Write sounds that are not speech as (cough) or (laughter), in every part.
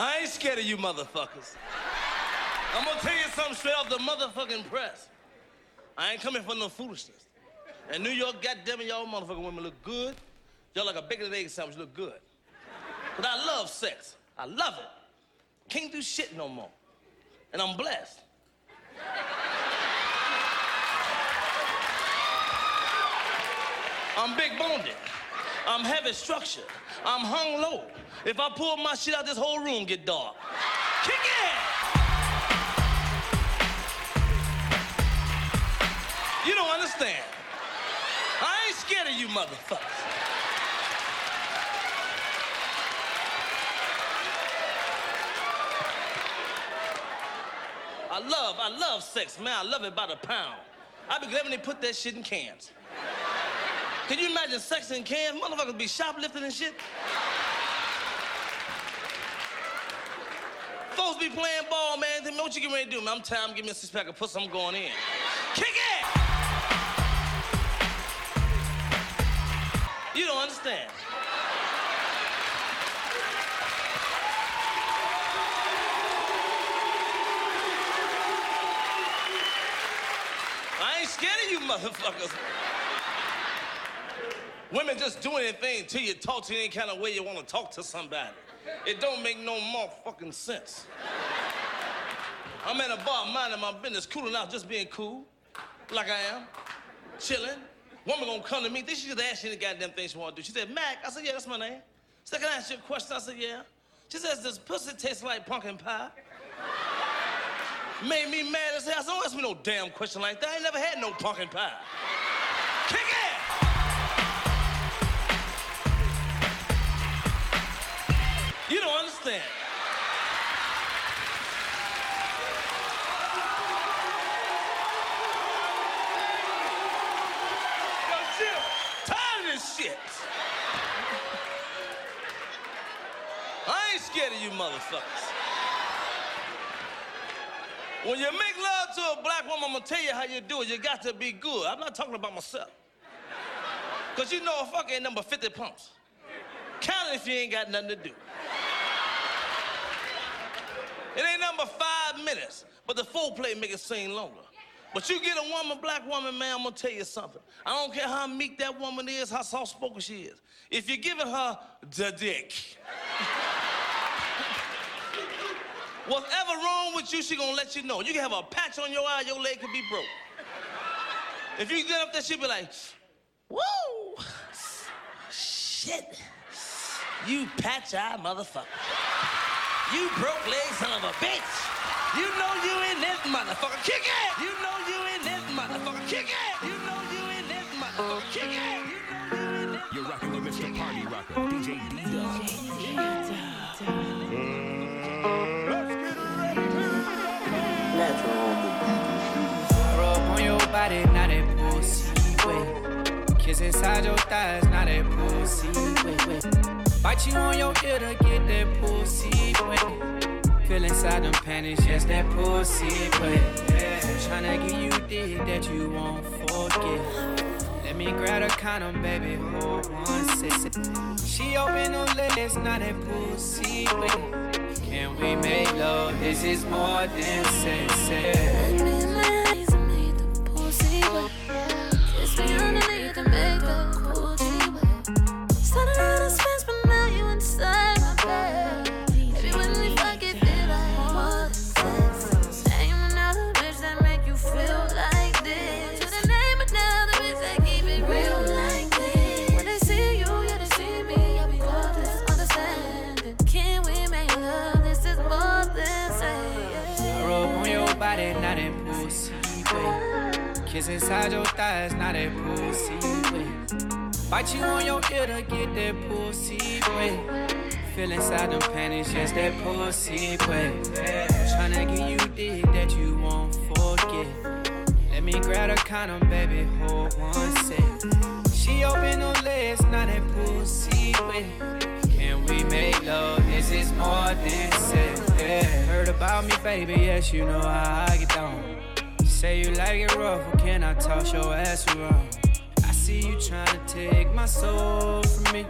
I ain't scared of you motherfuckers. I'm gonna tell you something straight off the motherfucking press. I ain't coming for no foolishness. And New York, goddamn it, y'all motherfucking women look good. Y'all like a bacon and egg sandwich look good. But I love sex. I love it. Can't do shit no more. And I'm blessed. I'm big boned. I'm heavy structured. I'm hung low. If I pull my shit out, this whole room get dark. Kick it! You don't understand. I ain't scared of you motherfuckers. I love, I love sex, man. I love it by the pound. I'd be glad when they put that shit in cans. Can you imagine sex in cans? Motherfuckers be shoplifting and shit. Folks be playing ball, man. Then what you get ready to do, man? I'm tired. I'm giving me a six pack of pussy. I'm going in. Kick it! You don't understand. I ain't scared of you motherfuckers. Women just do anything to you, talk to any kind of way you want to talk to somebody. It don't make no more fucking sense. I'm at a bar minding my business, cooling out, just being cool, like I am, chilling. Woman gonna come to me, this she just ask you the goddamn thing she wanna do. She said, Mac, I said, yeah, that's my name. She said, can I ask you a question? I said, yeah. She says, does pussy taste like pumpkin pie? Made me mad as hell. I said, don't ask me no damn question like that. I ain't never had no pumpkin pie. Kick it! You don't understand. Yo, chill. Tired of this shit. I ain't scared of you motherfuckers. When you make love to a black woman, I'm gonna tell you how you do it. You got to be good. I'm not talking about myself. Cause you know a fuck ain't number 50 pumps. Count it if you ain't got nothing to do. It ain't number five minutes, but the foreplay make it seem longer. But you get a woman, black woman, man, I'm gonna tell you something. I don't care how meek that woman is, how soft spoken she is. If you're giving her the dick, (laughs) whatever wrong with you, she gonna let you know. You can have a patch on your eye, your leg could be broke. If you get up there, she'll be like, whoa, shit, you patch eye motherfucker. You broke leg son of a bitch. You know you in this motherfucker. Kick it! You know you in this motherfucker. Kick it! You know you in this motherfucker. Kick it! You know you in this You're rocking with Mr. Party Rocker, DJ D. Rub on your body, not that pussy wet. Kiss inside your thighs, not that pussy wet. Wet. Bite you on your ear to get that pussy wet. Feel inside them panties, yes, that pussy wet. Yeah. Tryna give you dick that you won't forget. Let me grab a condom, baby, hold one sip. She open her legs, not that pussy wet. Can we make love? This is more than sex. Can body, not that pussy wet. Kiss inside your thighs, not that pussy wet. Bite you on your ear to get that pussy wet. Feel inside them panties, yes, that pussy. Yeah. Tryna give you dick that you won't forget. Let me grab a condom, baby, hold one sec. She open her legs, not that pussy wet. We make love? This is more than sex. Yeah. Heard about me, baby, yes, you know how I get down. Say you like it rough, well, can I toss your ass around? I see you trying to take my soul from me.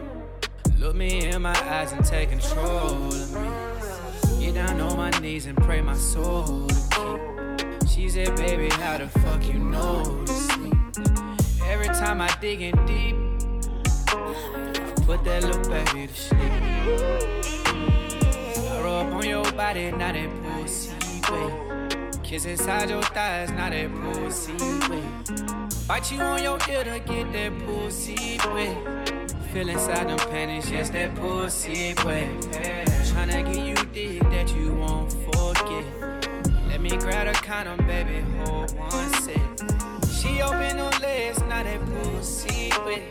Look me in my eyes and take control of me. Get down on my knees and pray my soul to keep. She said, baby, how the fuck you know sleep? Every time I dig in deep, put that little baby to sleep. I rub on your body, not that pussy way. Kiss inside your thighs, not that pussy way. Bite you on your ear to get that pussy way. Feel inside them panties, yes, that pussy way. Tryna get you dig that you won't forget. Let me grab a condom, baby, hold one sec. She open her legs, not that pussy way.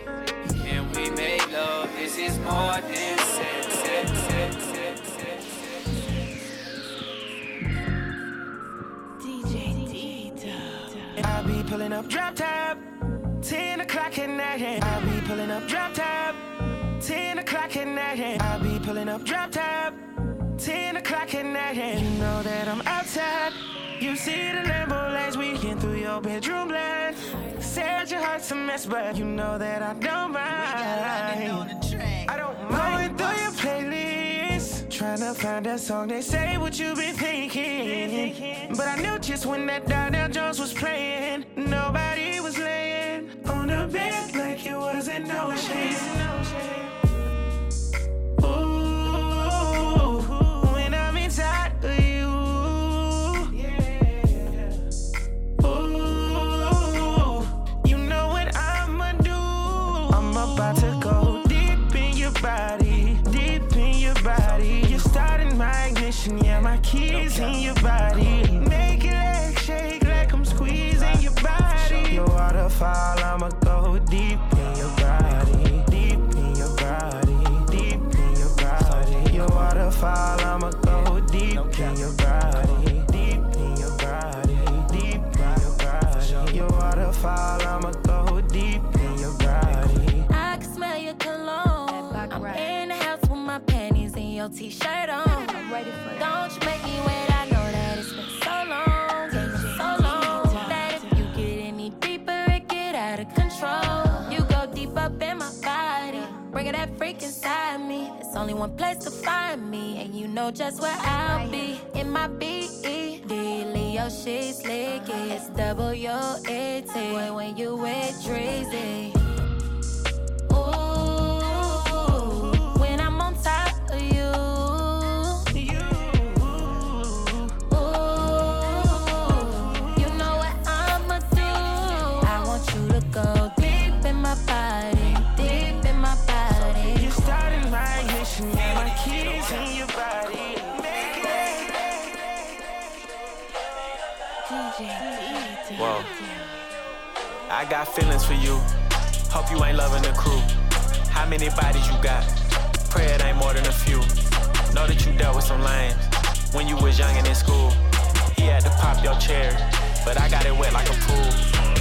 We make love, this is more than sex, sex, sex, sex, sex. I be pulling up drop top, 10 o'clock at night. I be pulling up drop top, 10 o'clock at night. I be pulling up drop top, 10 o'clock at night. And you know that I'm outside. You see the Lambo lights weekend through your bedroom blind. Said your heart's a mess, but you know that I don't mind. I don't mind. Going through your playlist, trying to find that song that say what you been thinking. But I knew just when that Donell Jones was playing, nobody was laying on the bed like it wasn't no shame. Keys in your body. One place to find me, and you know just where I'll be in my B. Leo, she's slick. It's double your 18 when you with Drizzy. Ooh, when I'm on top of you. Ooh, you know what I'ma do. I want you to go deep in my body, I got feelings for you. Hope you ain't loving the crew. How many bodies you got? Pray it ain't more than a few. Know that you dealt with some lames when you was young and in school. He had to pop your cherry, but I got it wet like a pool.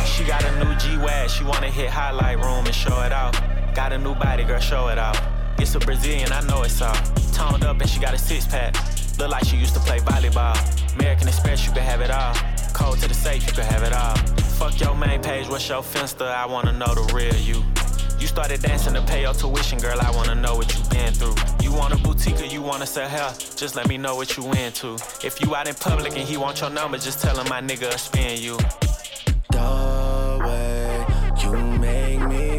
She got a new G-Wag, she wanna hit highlight room and show it off. Got a new body, girl, show it off. It's a Brazilian, I know it's all. Toned up and she got a six pack. Look like she used to play volleyball. American Express, you can have it all. Code to the safe, you can have it all. Fuck your main page, what's your finsta? I wanna know the real you. You started dancing to pay your tuition, girl. I wanna know what you been through. You want a boutique or you wanna sell hair? Just let me know what you into. If you out in public and he want your number, just tell him my nigga spin you.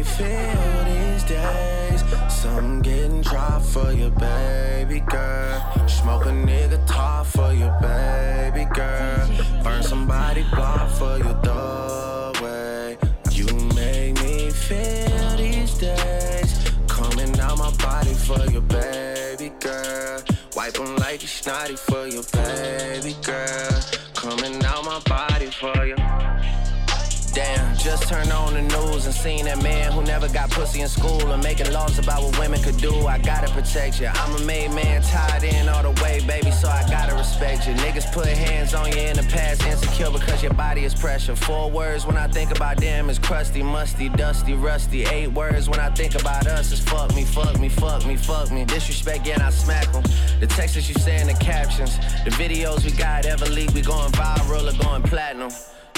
Me feel these days. Some getting dry for your baby girl. Smoke a nigga top for your baby girl. Burn somebody block for you. The way you make me feel these days. Coming out my body for your baby girl. Wipe 'em like you snotty for your baby girl. Turned on the news and seen that man who never got pussy in school and making laws about what women could do. I gotta protect you. I'm a made man, tied in all the way, baby, so I gotta respect you. Niggas put hands on you in the past, insecure because your body is pressure. Four words when I think about them is crusty, musty, dusty, rusty. Eight words when I think about us is fuck me, fuck me, fuck me, fuck me. Disrespect, yeah, I smack them. The texts you say in the captions, the videos we got ever leak, we going viral or going platinum.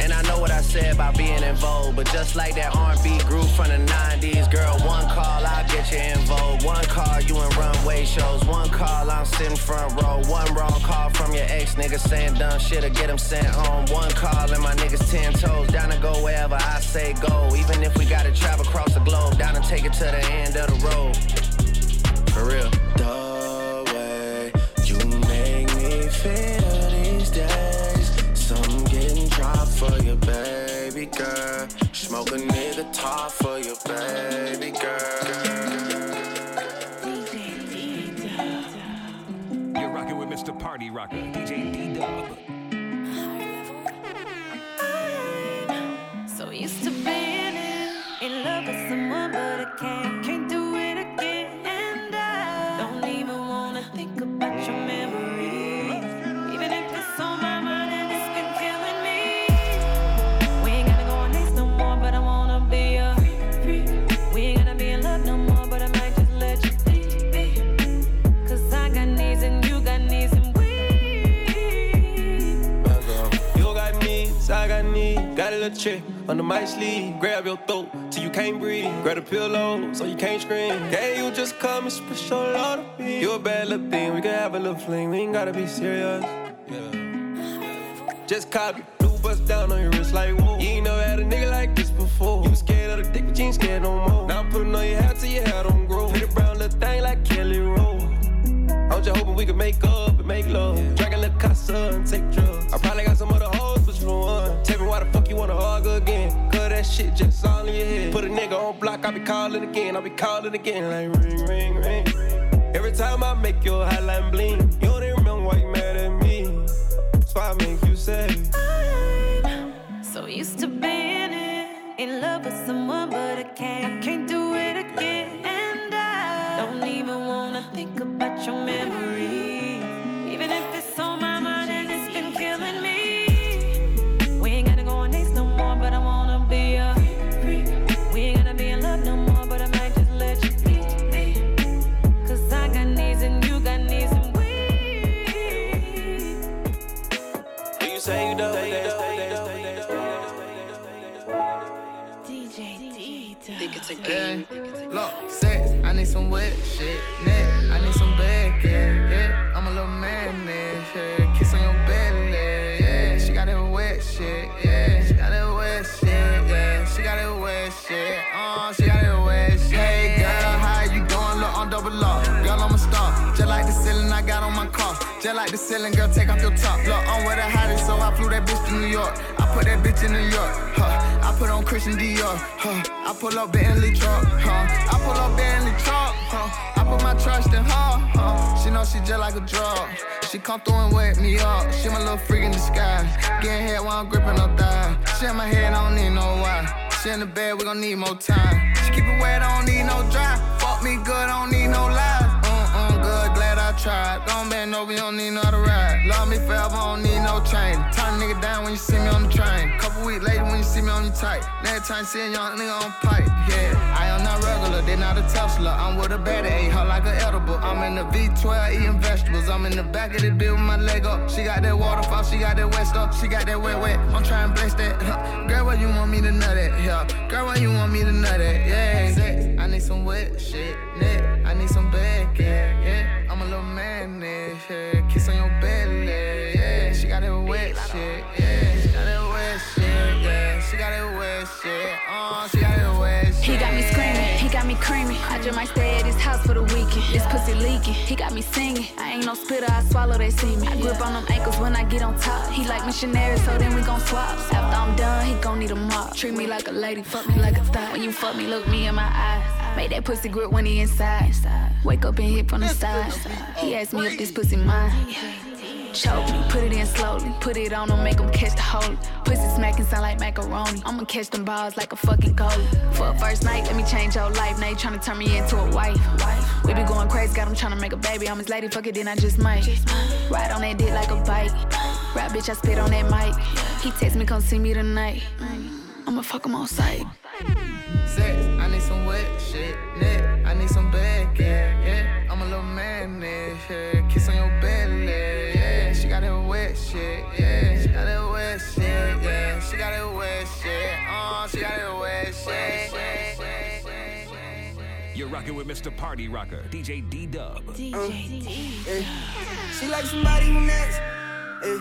And I know what I said about being in vogue, but just like that R&B group from the 90s, girl, one call, I'll get you in vogue. One call, you in runway shows. One call, I'm sitting front row. One wrong call from your ex nigga saying dumb shit or get him sent home. One call and my niggas ten toes down to go wherever I say go. Even if we gotta travel across the globe, down and take it to the end of the road. For real. The nigga top my. Grab your throat till you can't breathe. Grab a pillow so you can't scream. Yeah, you just come and spit your me. You a bad little thing, we can have a little fling. We ain't gotta be serious. Yeah. Just copy. Blue bust down on your wrist like whoa. You ain't never had a nigga like this before. You was scared of the dick, but you ain't scared no more. Now I'm putting on your hat till your hair don't grow. Pretty brown little thing like Kelly Rowe. I'm just hoping we can make up calling again. I be calling again like ring, ring, ring. Every time I make your hotline bling, you don't even remember why you mad at me. So I make you say, I'm So used to being in, in love with someone, but I can't, I can't do it again. And I don't even wanna think about your memories, Look, sex, I need some wet shit. Neck, I need some bad yeah, yeah. I'm a little man, yeah. Kiss on your belly, yeah. She got that wet shit, yeah. Just like the ceiling, girl, take off your top. Look, I'm with the hottest, so I flew that bitch to New York. I put that bitch in New York, huh? I put on Christian Dior, huh? I pull up Bentley truck, huh? I pull up Bentley truck, huh? I put my trust in her, huh? She know she just like a drug. She come through and wake me up. She my little freak in disguise. Getting head while I'm gripping her thigh. She in my head, I don't need no why. She in the bed, we gon' need more time. She keep it wet, I don't need no dry. Fuck me good, I don't need no lies. Tried. Don't bend over, you don't need no other ride. Love me forever, I don't need no chain. Down when you see me on the train. Couple weeks later when you see me on your tight. Next time see a young nigga on pipe, yeah. I am not regular, they not a Tesla. I'm with a baddie, ate her like an edible. I'm in the V12 eating vegetables. I'm in the back of the bill with my leg up. She got that waterfall, she got that wet stuff, she got that wet wet. I'm trying to bless that. Girl, where you want me to nut at? Yeah. Girl, where you want me to nut at? Yeah. Sex, I need some wet shit. Neck, I need some bad, yeah. yeah. I'm a little man, yeah. Kiss on your uh. He got me screaming, he got me creaming. I just might stay at his house for the weekend. This pussy leaking, he got me singing. I ain't no spitter, I swallow, they see me. I grip on them ankles when I get on top. He like missionary, so then we gon' swap. After I'm done, he gon' need a mop. Treat me like a lady, fuck me like a thot. When you fuck me, look me in my eyes. Make that pussy grip when he inside. Wake up and hit from the side. He asked me if this pussy mine. Choke me, put it in slowly. Put it on him, make him catch the holy. Pussy smacking sound like macaroni. I'ma catch them balls like a fucking goalie. For a first night, let me change your life. Now you tryna turn me into a wife. We be going crazy, got him tryna make a baby. I'm his lady, fuck it, then I just might. Ride on that dick like a bike. Rap bitch, I spit on that mic. He text me, come see me tonight. I'ma fuck him on sight. Sex, I need some wet shit. Net, I need some back, yeah, yeah. I'm a little man, yeah. Kiss on your rocking with Mr. Party Rocker, DJ D Dub. DJ D. She like somebody who next. Eh.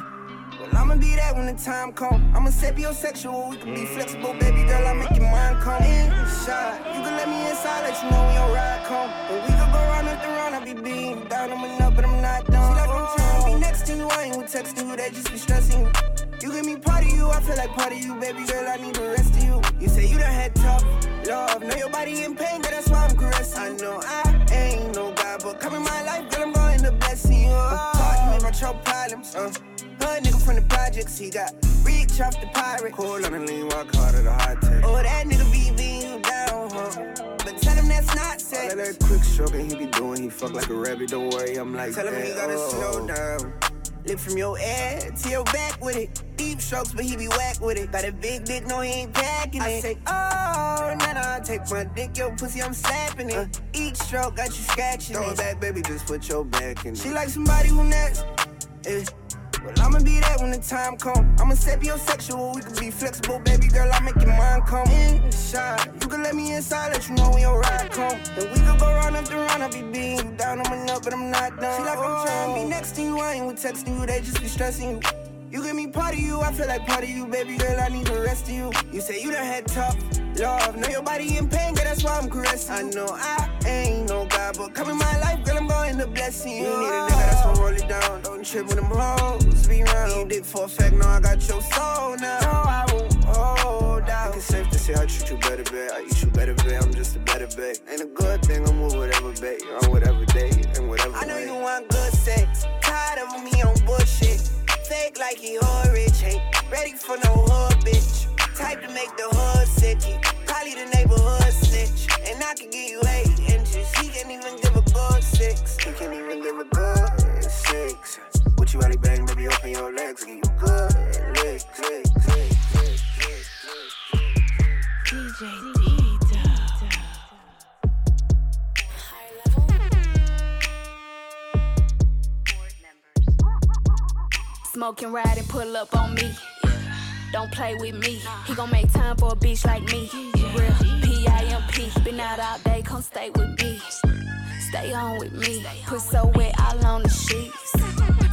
Well, I'ma be that when the time come. I'm a sapiosexual, we can be flexible, baby girl. I make your mind come inside. You can let me inside, let you know when your ride come. And we could go round after round, I be being down, I'm up, but I'm not done. She like I'm trying to be next to you, I ain't with texting you, they just be stressing you. You give me part of you, I feel like part of you, baby girl. I need the rest of you. You say you done had tough love, know your body in pain, but that's why I'm caressing. I know I ain't no God, but come in my life, girl, I'm going to blessing you. Talk to me about your problems. Uh. Hood nigga from the projects, he got reach off the pirate. Cool on the lean, walk hard at a hot take. Oh, that nigga be beating you down, huh? But tell him that's not sex. All that quick stroking he be doing, he fuck like a rabbit, don't worry, I'm like Tell him that. he gotta oh. slow down. Lift from your head to your back with it. Deep strokes, but he be whack with it. Got a big dick, no, he ain't packing it. I say, oh, nah, nah, take my dick, your pussy, I'm slapping it. Uh, each stroke got you scratching Throw it. it back, baby, just put your back in it. She like somebody who next. Eh. Well, I'ma be that when the time come. I'ma be a sapiosexual, we can be flexible, baby girl. I'll make your mind come mm, inside. You can let me inside, let you know when your ride come. And we could go round after round, I'll be beating you down, I'm up, but I'm not done. She like I'm trying to be next to you, I ain't with texting you, they just be stressing you. You give me part of you, I feel like part of you, baby girl. I need the rest of you. You say you done had tough love, know your body in pain, girl. That's why I'm caressing. I know I ain't no God, but come in my life, girl. I'm going to bless you. You need a nigga that's gonna roll it down. Don't trip with them hoes. Be around. You dick for a fact, no, I got your soul now. No, I won't hold out. I think it's safe to say I treat you better, babe. I eat you better, babe. I'm just a better babe. Ain't a good thing, I'm with whatever, babe. On whatever day and whatever. I know way. you want good sex. Tired Fake like he hood rich. Ain't ready for no hood bitch. Type to make the hood sick. He probably the neighborhood snitch. And I can give you eight inches. He can't even give a good six. He can't even give a good six. With you, Ali Bang, baby, open your legs. Give you good licks, licks, licks, licks, licks. DJ D. Smoking, ride and pull up on me. Don't play with me. He gon' make time for a bitch like me. Real P-I-M-P. Been out all day, come stay with me. Stay on with me. Put so wet all on the sheets.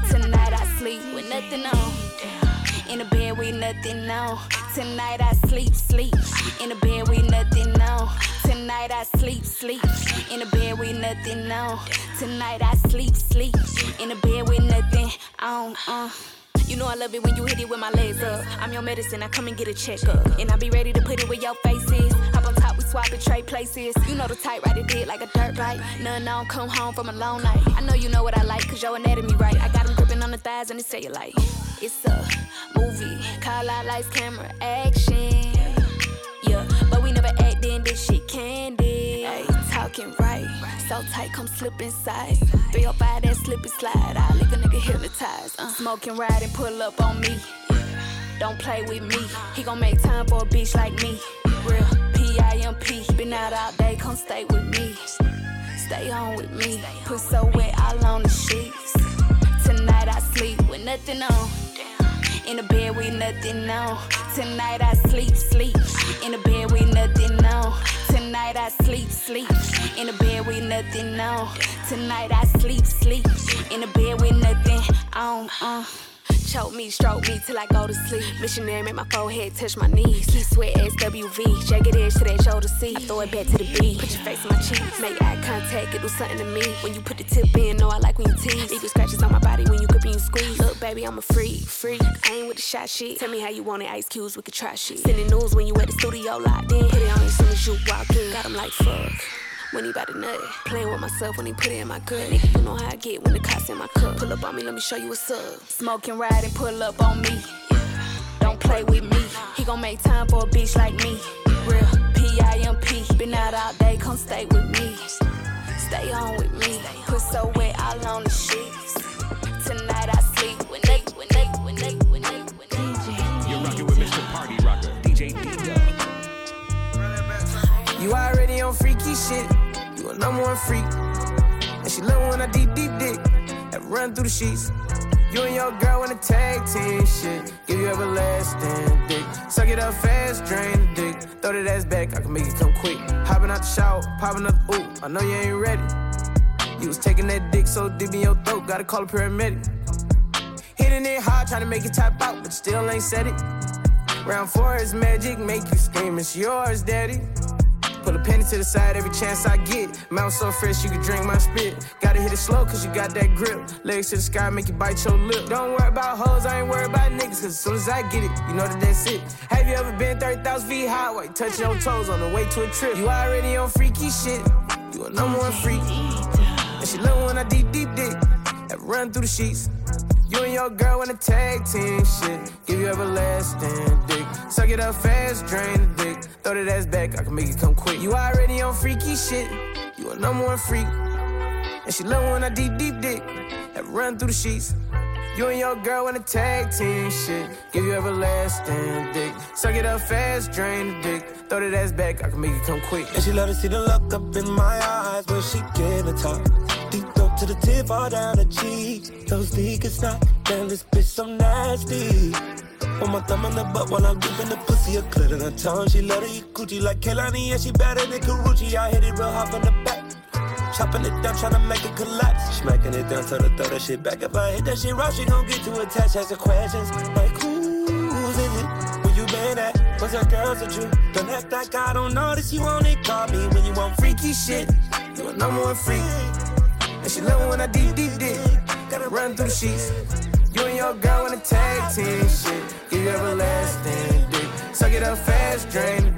Tonight I sleep with nothing on. In the bed with nothing on. Tonight I sleep, sleep. In the bed with nothing on. Tonight I sleep, sleep. In the bed with nothing on. Tonight I sleep, sleep. In the bed with nothing on. Uh. You know I love it when you hit it with my legs up. I'm your medicine, I come and get a checkup. And I be ready to put it where your face is. Hop on top, we swap and trade places. You know the tight ride it did like a dirt bike. None on, come home from a long night. I know you know what I like, cause your anatomy right. I got them on the thighs and the cellulite. It's a movie, call out lights, camera, action. Yeah, but we never act in this shit candy. Ay, talking right, so tight, come slip inside. 305 that slip and slide. I leave a nigga hypnotized. Uh, smoking, ride and pull up on me. Don't play with me. He gon' make time for a bitch like me. Real P-I-M-P. Been out all day, come stay with me. Stay on with me. Put so wet all on the sheets. Tonight I sleep with nothing on. In the bed with nothing on. Tonight I sleep, sleep. In the bed with nothing on. Tonight I sleep, sleep. In the bed with nothing on. Tonight I sleep, sleep. In the bed with nothing on. Uh. Choke me, stroke me till I go to sleep. Missionary make my forehead touch my knees. Keith Sweat SWV. Jagged edge to that shoulder. I throw it back to the beat. Put your face in my cheeks. Make eye contact, it do something to me. When you put the tip in, know I like when you tease. Leave scratches on my body when you grip and you squeeze. Look, baby, I'm a freak, freak. I ain't with the shot shit. Tell me how you want it, ice cubes, we could try shit. Sending news when you at the studio locked in. Put it on as soon as you walk in. Got 'em like fuck. When he bout to nut, playing with myself when he put it in my gut. Nigga, you know how I get when the cops in my cup. Pull up on me, let me show you what's up. Smoking, ride and pull up on me. Don't play with me. He gon' make time for a bitch like me. Real P-I-M-P. Been out all day, come stay with me. Stay on with me. Put so wet all on the sheets. Tonight I sleep with Nate, with Nate, with Nate, with Nate, with Nate. You're rocking with Mr. Party Rocker, DJ D Dub. one freak. And she love when I deep, deep dick. That run through the sheets. You and your girl in a tag team shit. Give you everlasting dick. Suck it up fast, drain the dick. Throw that ass back, I can make it come quick. Hopping out the shower, popping up, ooh, I know you ain't ready. You was taking that dick so deep in your throat, gotta call a paramedic. Hitting it hard, trying to make it tap out, but still ain't said it. Round four is magic, make you scream, it's yours, daddy. Pull a penny to the side every chance I get. Mouth so fresh you can drink my spit. Gotta hit it slow cause you got that grip. Legs to the sky make you bite your lip. Don't worry about hoes, I ain't worried about niggas cause as soon as I get it, you know that that's it. Have you ever been 30,000 feet high while you touching your toes on the way to a trip? You already on freaky shit. You a number one freak. And she love when I deep, deep dick. That run through the sheets. You and your girl in a tag team shit. Give you everlasting dick. Suck it up fast, drain the dick. Throw that ass back, I can make it come quick. You already on freaky shit. You a number one freak. And she love when I deep, deep dick. That run through the sheets. You and your girl in a tag team shit. Give you everlasting dick. Suck it up fast, drain the dick. Throw that ass back, I can make it come quick. And she love to see the look up in my eyes when she get a talk. Throat to the tip, all down the cheek. Those niggas not, damn this bitch so nasty. Put my thumb in the butt while I'm gripping the pussy, a clit in her tongue. She love to eat coochie like Kehlani and she better than Karrueche. I hit it real hard from the back. Chopping it down, trying to make it collapse. Smacking it down, tell her throw that shit back. If I hit that shit right, she gon' get too attached. Ask Asking questions like, who's is it? Where you been at? What's your girls with you? Don't act like I don't notice you on it. Call me when you want freaky shit. You a number one freak. And she love when I deep, deep dick. Gotta run through the sheets. You and your girl in a tag team shit. Give you everlasting dick. Suck it up fast, drain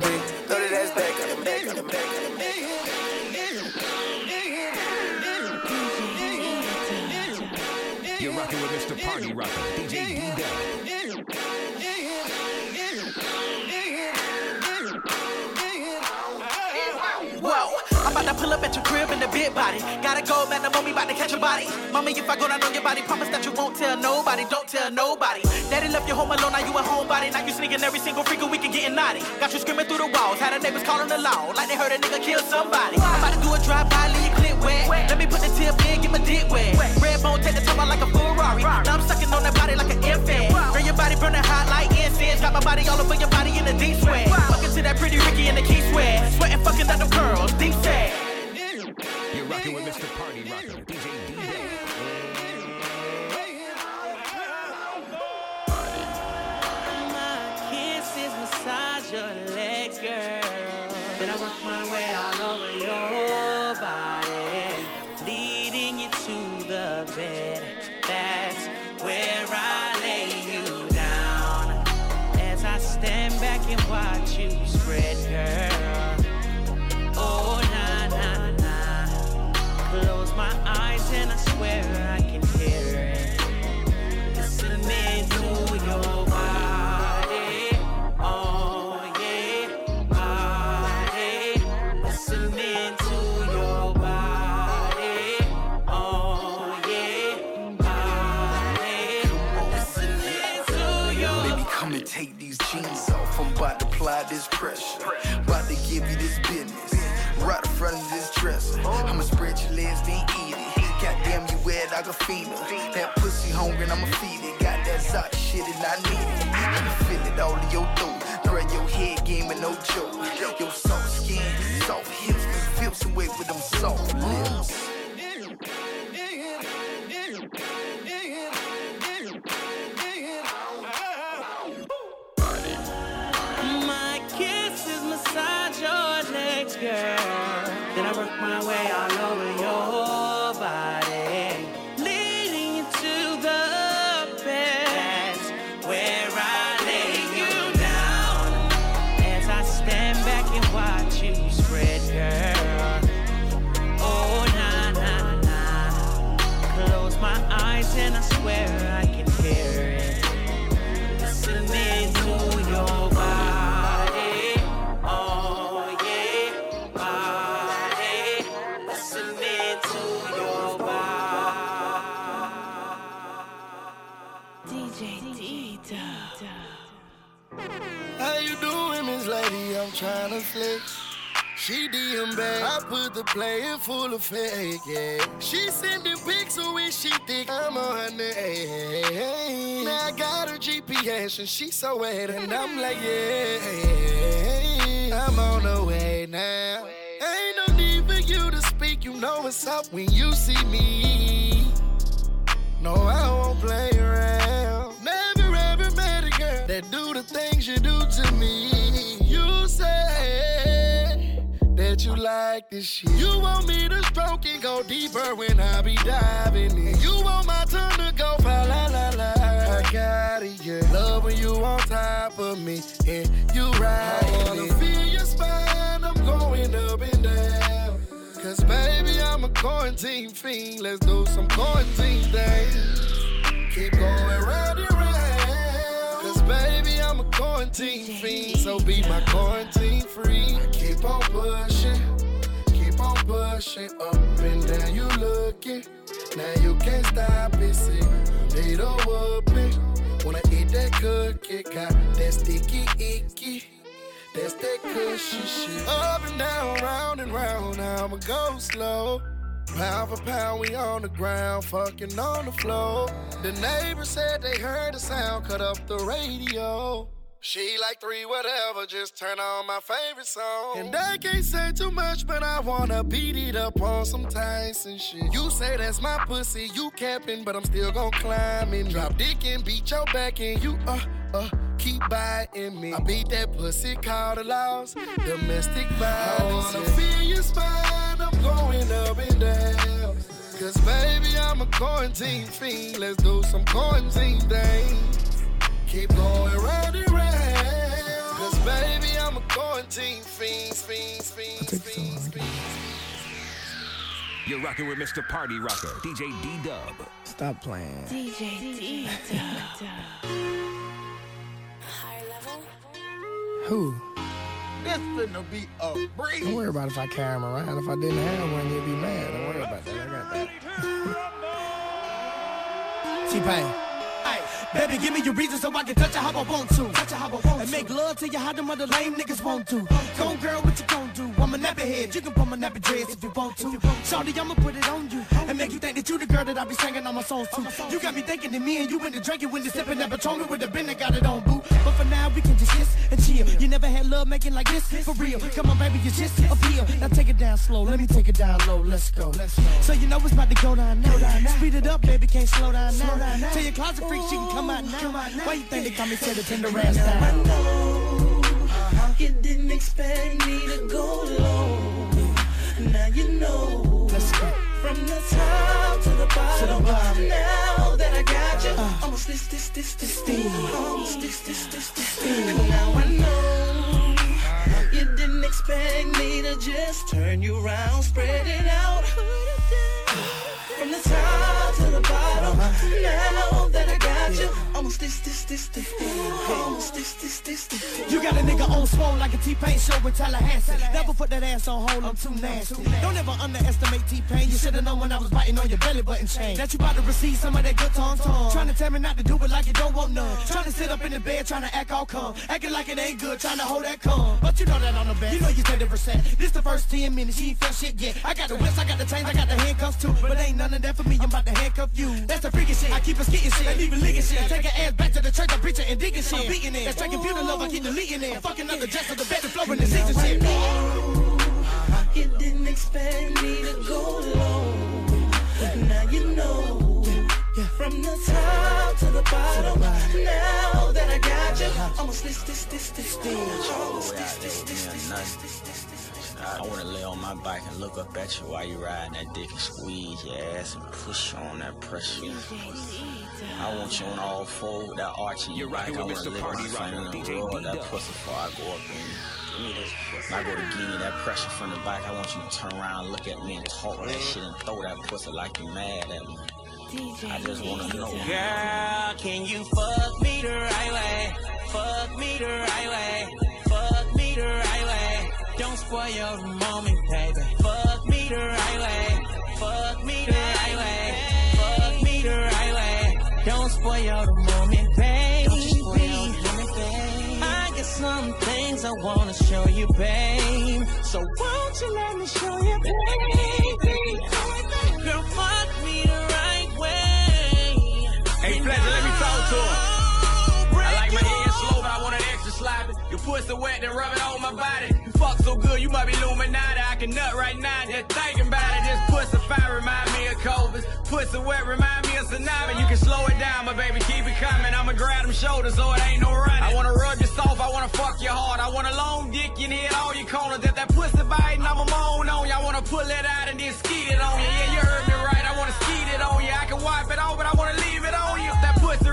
at your crib in the big body. Gotta go, man, the mommy about to catch a body. Mommy, if I go down on your body, promise that you won't tell nobody. Don't tell nobody. Daddy left you home alone, now you a homebody. Now you sneaking every single freak week and getting naughty. Got you screaming through the walls, had the neighbors calling the law. Like they heard a nigga kill somebody. I'm about to do a drive-by, leave clip wet. Let me put the tip in, get my dick wet. Red bone, take the top out like a Ferrari. Now I'm sucking on that body like an infant. Burn your body, burning hot like incense. Got my body all over your body in a deep sweat. Fucking to that pretty Ricky in the Keith Sweat. Sweating, fucking them girls, deep set. You're rocking with Mr. Party Rocker, DJ massage your legs, girl. Fake, yeah. She sending pics so when she think I'm on her name. Now I got her GPS and she so wet and I'm like, yeah. I'm on the way now. Ain't no need for you to speak, you know what's up when you see me. No, I won't play around. Never ever met a girl that do the things you do to me. You say that you like this shit. You want me to stroke and go deeper when I be diving in. You want my tongue to go fa la la la. I got it, yeah. Love when you on top of me and you ride. I wanna feel your spine. I'm going up and down. Cause baby, I'm a quarantine fiend. Let's do some quarantine things. Keep going round and round. Cause baby, I'm a quarantine fiend. So be my quarantine free. Keep on pushing. On pushing. Up and down, you looking. Now you can't stop it. See, need a whooping. Wanna eat that cookie. Got that sticky icky. That's that cushy shit. Up and down, round and round, I'ma go slow. Pound for pound, we on the ground, fucking on the floor. The neighbors said they heard the sound, cut up the radio. She like three, whatever, just turn on my favorite song. And I can't say too much, but I wanna beat it up on some Tyson shit. You say that's my pussy, you capping, but I'm still gon' climb and drop dick and beat your back, and you, uh, uh, keep biting me. I beat that pussy, call the laws, domestic violence. I wanna feel your spine, I'm going up and down. Cause baby, I'm a quarantine fiend, let's do some quarantine things. Keep going round and round. Cause baby, I'm a quarantine fiend, fiend, fiend, fiend, fiend. You're rocking with Mr. Party Rocker, DJ D Dub. Stop playing. DJ D. Dub. Higher level? Who? This finna be a breeze. Don't worry about if I carry him around. If I didn't have one, you'd be mad. Don't worry about that. I got that. (laughs) T-Pain. Baby, give me your reason so I can touch you how I want to. Touch you how I want and make love to you how the mother lame niggas want to. Go girl, what you gon' do? I'm a nappy head. You can pull my nappy dress if you want to. Shawty, I'ma put it on you and make you think that you the girl that I be singing on my songs to. You got me thinking that me and you in the drinking when you sipping that Patron with the bin that got it on, boo. But for now, we can just kiss and chill. You never had love making like this for real. Come on, baby, you just appeal. Now take it down slow. Let me take it down low. Let's go. So you know it's about to go down now. Speed it up, baby, can't slow down now. Tell your closet freak she can come out now. Why you think they call me to the tender ass down? Uh-huh. You didn't expect me to go low. Now you know. From the top to the bottom. Now that I got you, uh. almost this, this, this, this, this. Almost this, this, this, this, this. Now I know. You didn't expect me to just turn you around, spread it out. From the top to the bottom. Now that I got you, almost this, this, this, this. Almost this, this, this, this. You got a nigga on swole like a T-Pain show in Tallahassee. Never put that ass on hold, I'm too nasty. Don't ever underestimate T-Pain. You should've known when I was biting on your belly button chain. That you about to receive some of that good tongue tongue. Trying to tell me not to do it like you don't want none. Trying to sit up in the bed, trying to act all calm. Acting like it ain't good, trying to hold that calm. But you know that I'm the best. You know you said it percent. This the first 10 minutes, you ain't felt shit yet. I got the whips, I got the chains, I got the handcuffs too. But ain't none of that for me, I'm about to handcuff you. That's the freaking shit. I keep us getting shit, ain't even licking shit. Take her ass back to the church, I'm preaching and digging shit. I'm beating it. That's taking computer love, I keep deleting it. I'm fucking up the dress of the bed and the seats and shit. You didn't expect me to go low. Now you know. From the top to the bottom. Now that I got you, almost this, this, this, this, this. Almost this, this, this, this, this, this, this, this. I wanna lay on my bike and look up at you while you riding that dick and squeeze your ass and push you on that pressure. I want you on all four with that arch in your You're back. I with wanna Mr. lick Party my finger Rocker, and DJ roll that pussy before I go up in. Give me this pussy. When I go to give you that pressure from the back, I want you to turn around, look at me, and talk that shit and throw that pussy like you mad at me. I just wanna know. Girl, can you fuck me the right way? Fuck me the right way. Fuck me the right way. Don't spoil your moment, baby. Fuck me the right way. Fuck me the right way. Fuck me the right way. Don't spoil the moment, baby. I got some things I wanna show you, babe. So won't you let me show you, baby? Girl, fuck me the right way. Hey, Pleasure, let me talk to him. I like my head slow, but I want it extra sloppy. Your pussy wet, then rub it on my body. Fuck so good, you might be Illuminati. I can nut right now, just thinking about it. This pussy fire remind me of Cobras. Pussy wet remind me of tsunami. You can slow it down, but baby, keep it coming. I'ma grab them shoulders so it ain't no running. I wanna rub you soft, I wanna fuck you hard. I want a long dick, you hit all your corners. If that pussy biting, I'ma moan on you. I wanna pull it out and then skeet it on you. Yeah, you heard me right. I wanna skeet it on you. I can wipe it off, but I wanna leave it on you. If that pussy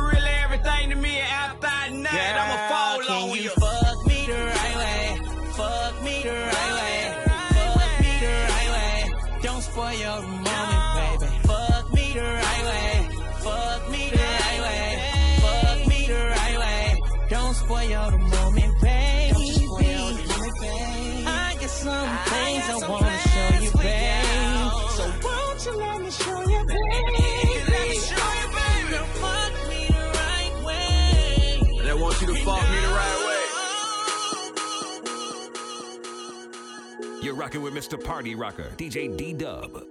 rocking with Mr. Party Rocker, DJ D Dub.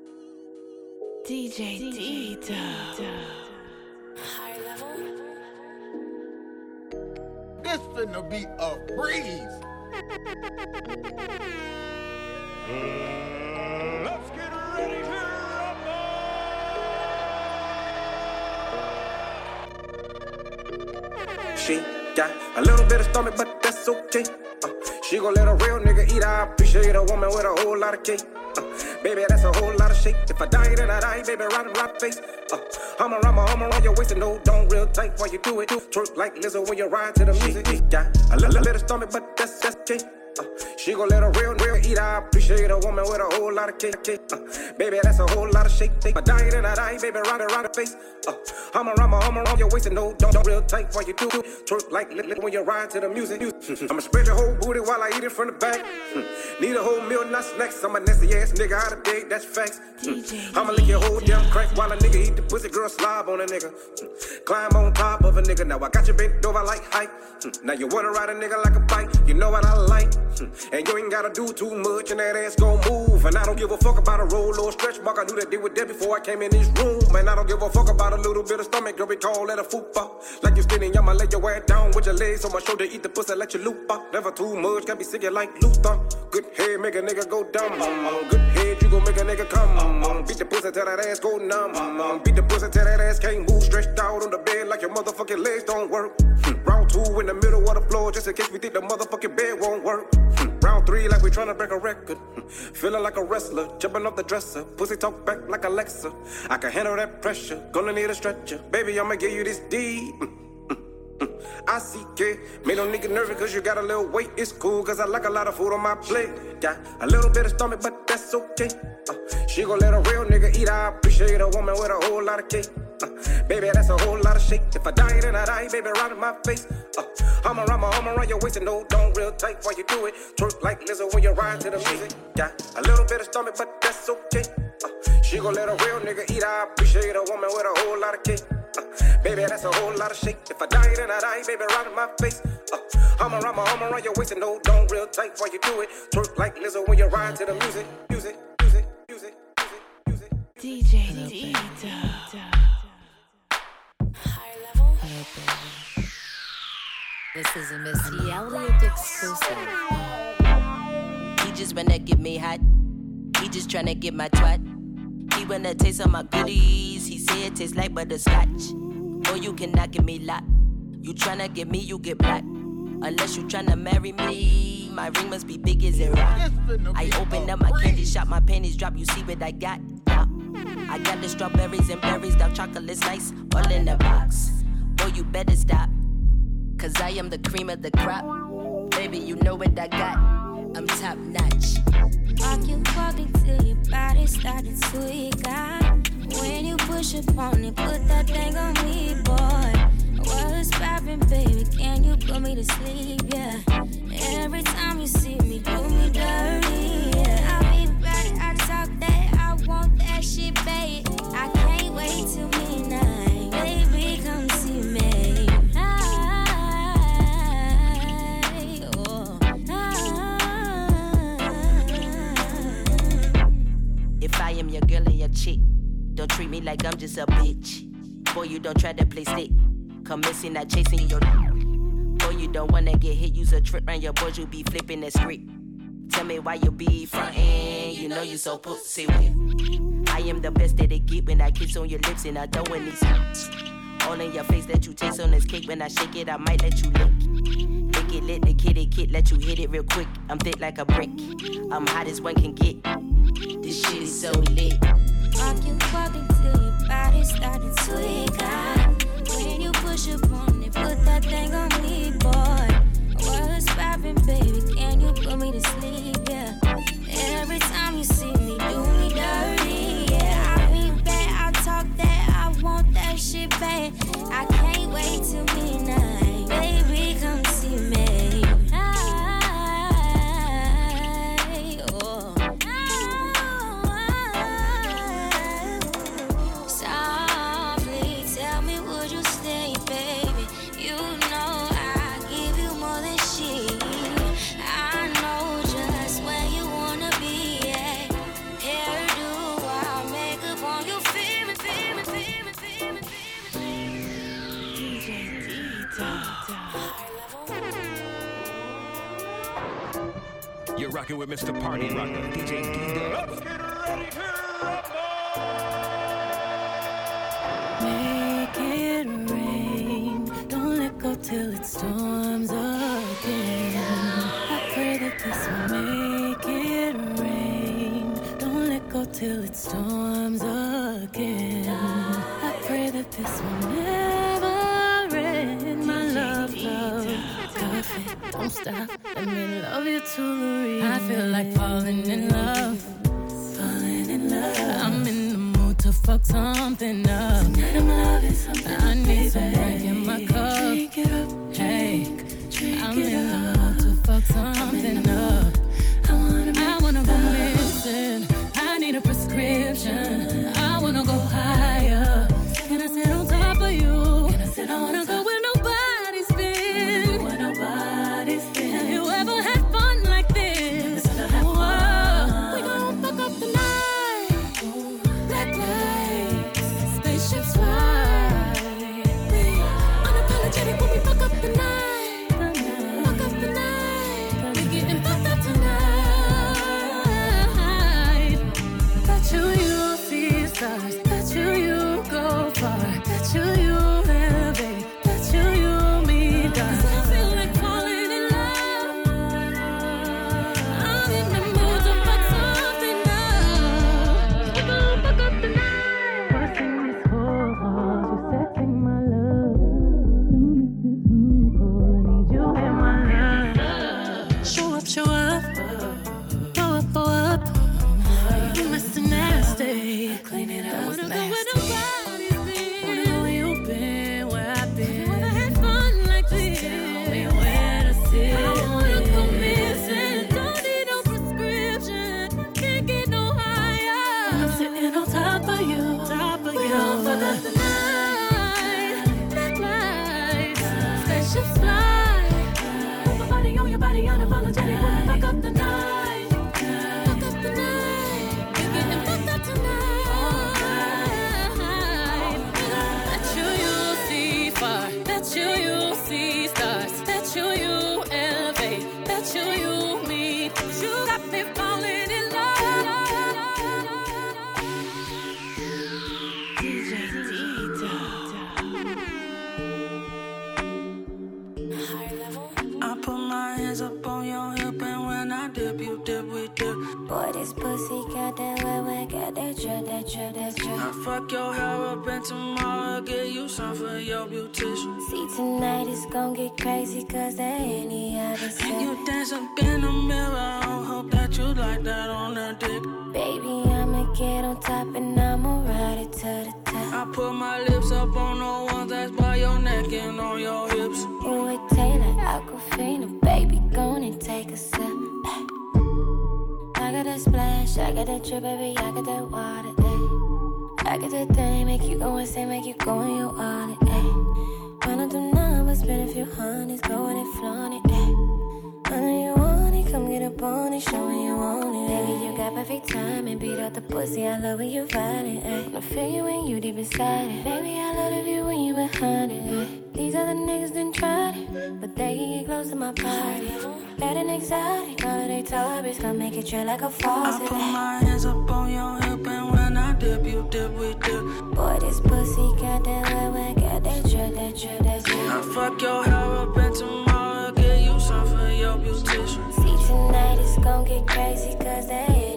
DJ D Dub. Higher level. This finna be a breeze. Let's get ready to She got a little bit of stomach, but that's okay. Uh, she gon' let a real nigga eat. I appreciate a woman with a whole lot of cake. Uh, baby, that's a whole lot of shake. If I die, then I die, baby, right in my face. Uh, I'ma run my arm around your waist and no, don't real tight while you do it. Twerk like Lizzo when you ride to the music. Got a little of stomach, but that's that's okay. Uh, she gon' let a real, real eat. I appreciate a woman with a whole lot of cake. cake. Uh, baby, that's a whole lot of shake. If I die, then I die, baby, right around the face. Uh, I'ma run my arm around your waist and no, don't, don't real tight while you do it. Twerk like Lizzo when you ride to the music. (laughs) I'ma spread your whole booty while I eat it from the back. (laughs) Need a whole meal, not snacks. I'm a nasty ass nigga out of date, that's facts. (laughs) I'ma lick your whole damn crack while a nigga eat the pussy, girl slob on a nigga. Climb on top of a nigga, now I got you bent over like height. Now you wanna ride a nigga like a bike, you know what I like. And you ain't gotta do too much, and that ass gon' move. And I don't give a fuck about a roll or stretch mark. I knew that they were there before I came in this room. And I don't give a fuck about a little bit of stomach, girl, we call that a fupa. Like you standing, I'ma lay your ass down with your legs on my shoulder, eat the pussy, let you loop up. Never too much, can't be sick like Luther. Good head, make a nigga go dumb. Good head, you gon' make a nigga come. Beat the pussy till that ass go numb. Beat the pussy till that ass can't move. Stretched out on the bed like your motherfucking legs don't work. Round two in the middle of the floor, just in case we think the motherfucking bed won't work. Round three, like we tryna break a record. (laughs) Feeling like a wrestler, jumping off the dresser. Pussy talk back like Alexa. I can handle that pressure, gonna need a stretcher. Baby, I'ma give you this D. (laughs) (laughs) I see K. Made no nigga nervous cause you got a little weight. It's cool cause I like a lot of food on my plate. Got a little bit of stomach, but that's okay. Uh, she gon' let a real nigga eat. I appreciate a woman with a whole lot of cake. Uh, baby, that's a whole lot of shake. If I die, then I die, baby, right in my face. Uh, I'ma run my arm around your waist and no, don't real tight while you do it. Twerk like Lizzo when you ride to the music. Got a little bit of stomach, but that's okay. Uh, she gon' let a real nigga eat. I appreciate a woman with a whole lot of cake. Uh, baby, that's a whole lot of shake. If I die, then I die, baby, right in my face. Uh, I'ma run my arm around your waist and no, don't real tight while you do it. Twerk like Lizzo when you ride to the music. Music, music, music, music, music. DJ D Higher level This is a Missy Elliott exclusive. He just wanna get me hot. He just tryna get my twat. He wanna taste of my goodies. He say it tastes like butterscotch. No, you cannot get me locked. You tryna get me, you get blocked. Unless you tryna marry me, my ring must be big as a rock. I open oh, up my candy shop, my panties drop. You see what I got? I got the strawberries and berries, dark chocolate's nice, all in the box. Boy, you better stop. Cause I am the cream of the crop. Baby, you know what I got. I'm top notch. Walk you, walk until your body started to God. When you push up on it, put that thing on me, boy. What's poppin', baby? Can you put me to sleep? Yeah. Every time you see me, do me dirty. Yeah. Don't treat me like I'm just a bitch. Boy, you don't try to play stick. Come missing, not chasing your. Boy, you don't wanna get hit. Use a trip round your boys, you be flipping the script. Tell me why you be frontin'. You know you so pussy with. I am the best that it get when I kiss on your lips and I throw in these. All in your face that you taste on this cake. When I shake it, I might let you lick. Lick it, lit the kitty kid, let you hit it real quick. I'm thick like a brick. I'm hot as one can get. This shit is so lit. You your body started to you push put that thing on me, boy. Baby? Can you put me to sleep? Yeah. Every time you see me, do me dirty. Yeah, I that, I talk that, I want that shit bad. I can't wait till midnight, with Mr. Party Rocker, DJ D-Day. Clean it up. Go where fuck your hair up, and tomorrow I'll get you some for your beautician. See, tonight it's gon' get crazy, cause there ain't any other And you dance up in the mirror, I hope that you like that on that dick. Baby, I'ma get on top and I'ma ride it to the top. I put my lips up on the ones that's by your neck and on your hips. You with Taylor, Aquafina, baby, go on and take a sip. I got that splash, I got that drip, baby, I got that water. I get that thing, make you go insane, make you go in your wallet, ayy. Run up them numbers, spend a few hundreds, go in and flaunt it, ayy. I know you want it, come get up on it, show me you want it. Baby, you got perfect time and beat up the pussy. I love when you ride it. Ay. I feel you when you deep inside it. Baby, I love the view when you behind it. Ay. These other niggas done tried it, but they get close to my party. Bad and exotic, all of they topics, come make it drill like a faucet. I put my hands up on your hip and when I dip, dip, we dip. Boy, this pussy got that wet, wet, got that drip, that drip, that drip. I fuck your hair up and tomorrow I'll get you some for your beautician. See, tonight it's gon' get crazy, cause they any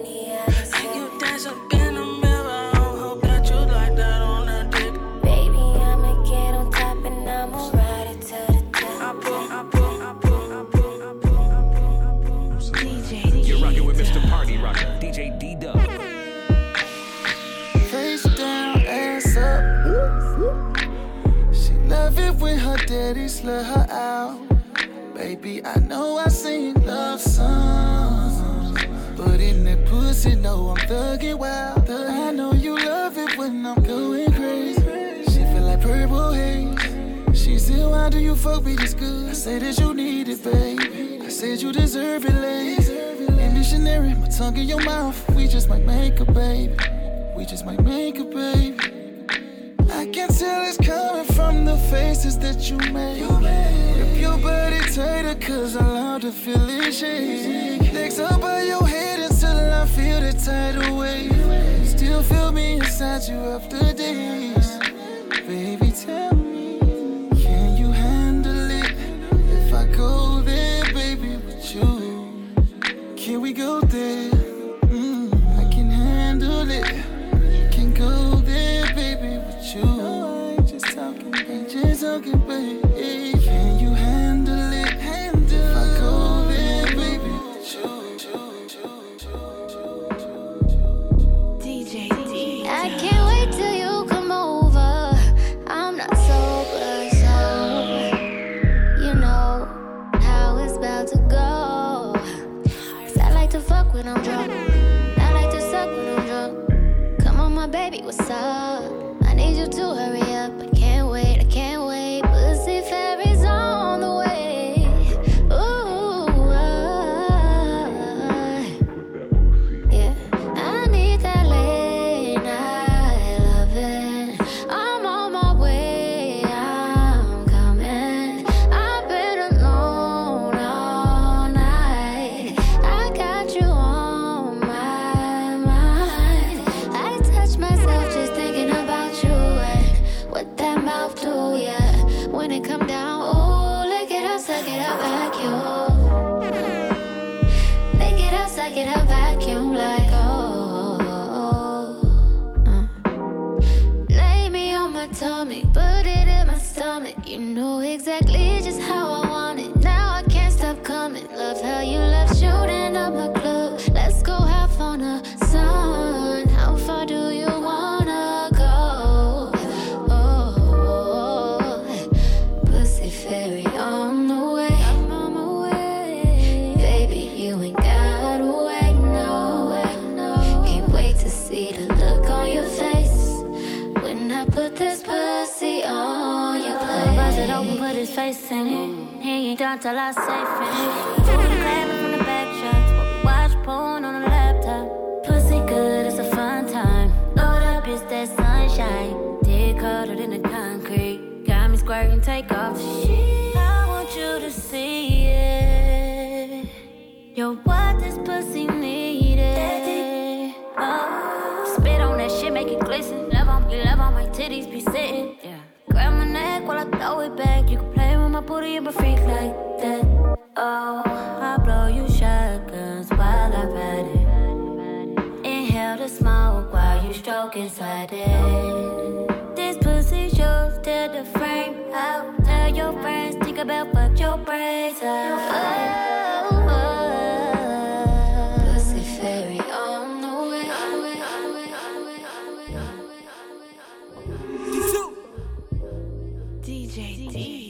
I know I sing love songs. But in that pussy, no, I'm thugging wild. I know you love it when I'm going crazy. She feel like purple haze. She said, Why do you fuck me this good? I said that you need it, baby. I said you deserve it, lady. Missionary, my tongue in your mouth. We just might make a baby. We just might make a baby. I can tell it's coming from the faces that you made. Grip your body tighter, cause I love to feel it shake. Legs up by your head until I feel the tidal wave. Still feel me inside you after days. Baby, tell me, can you handle it? If I go there, baby, with you, can we go ain't just ain't done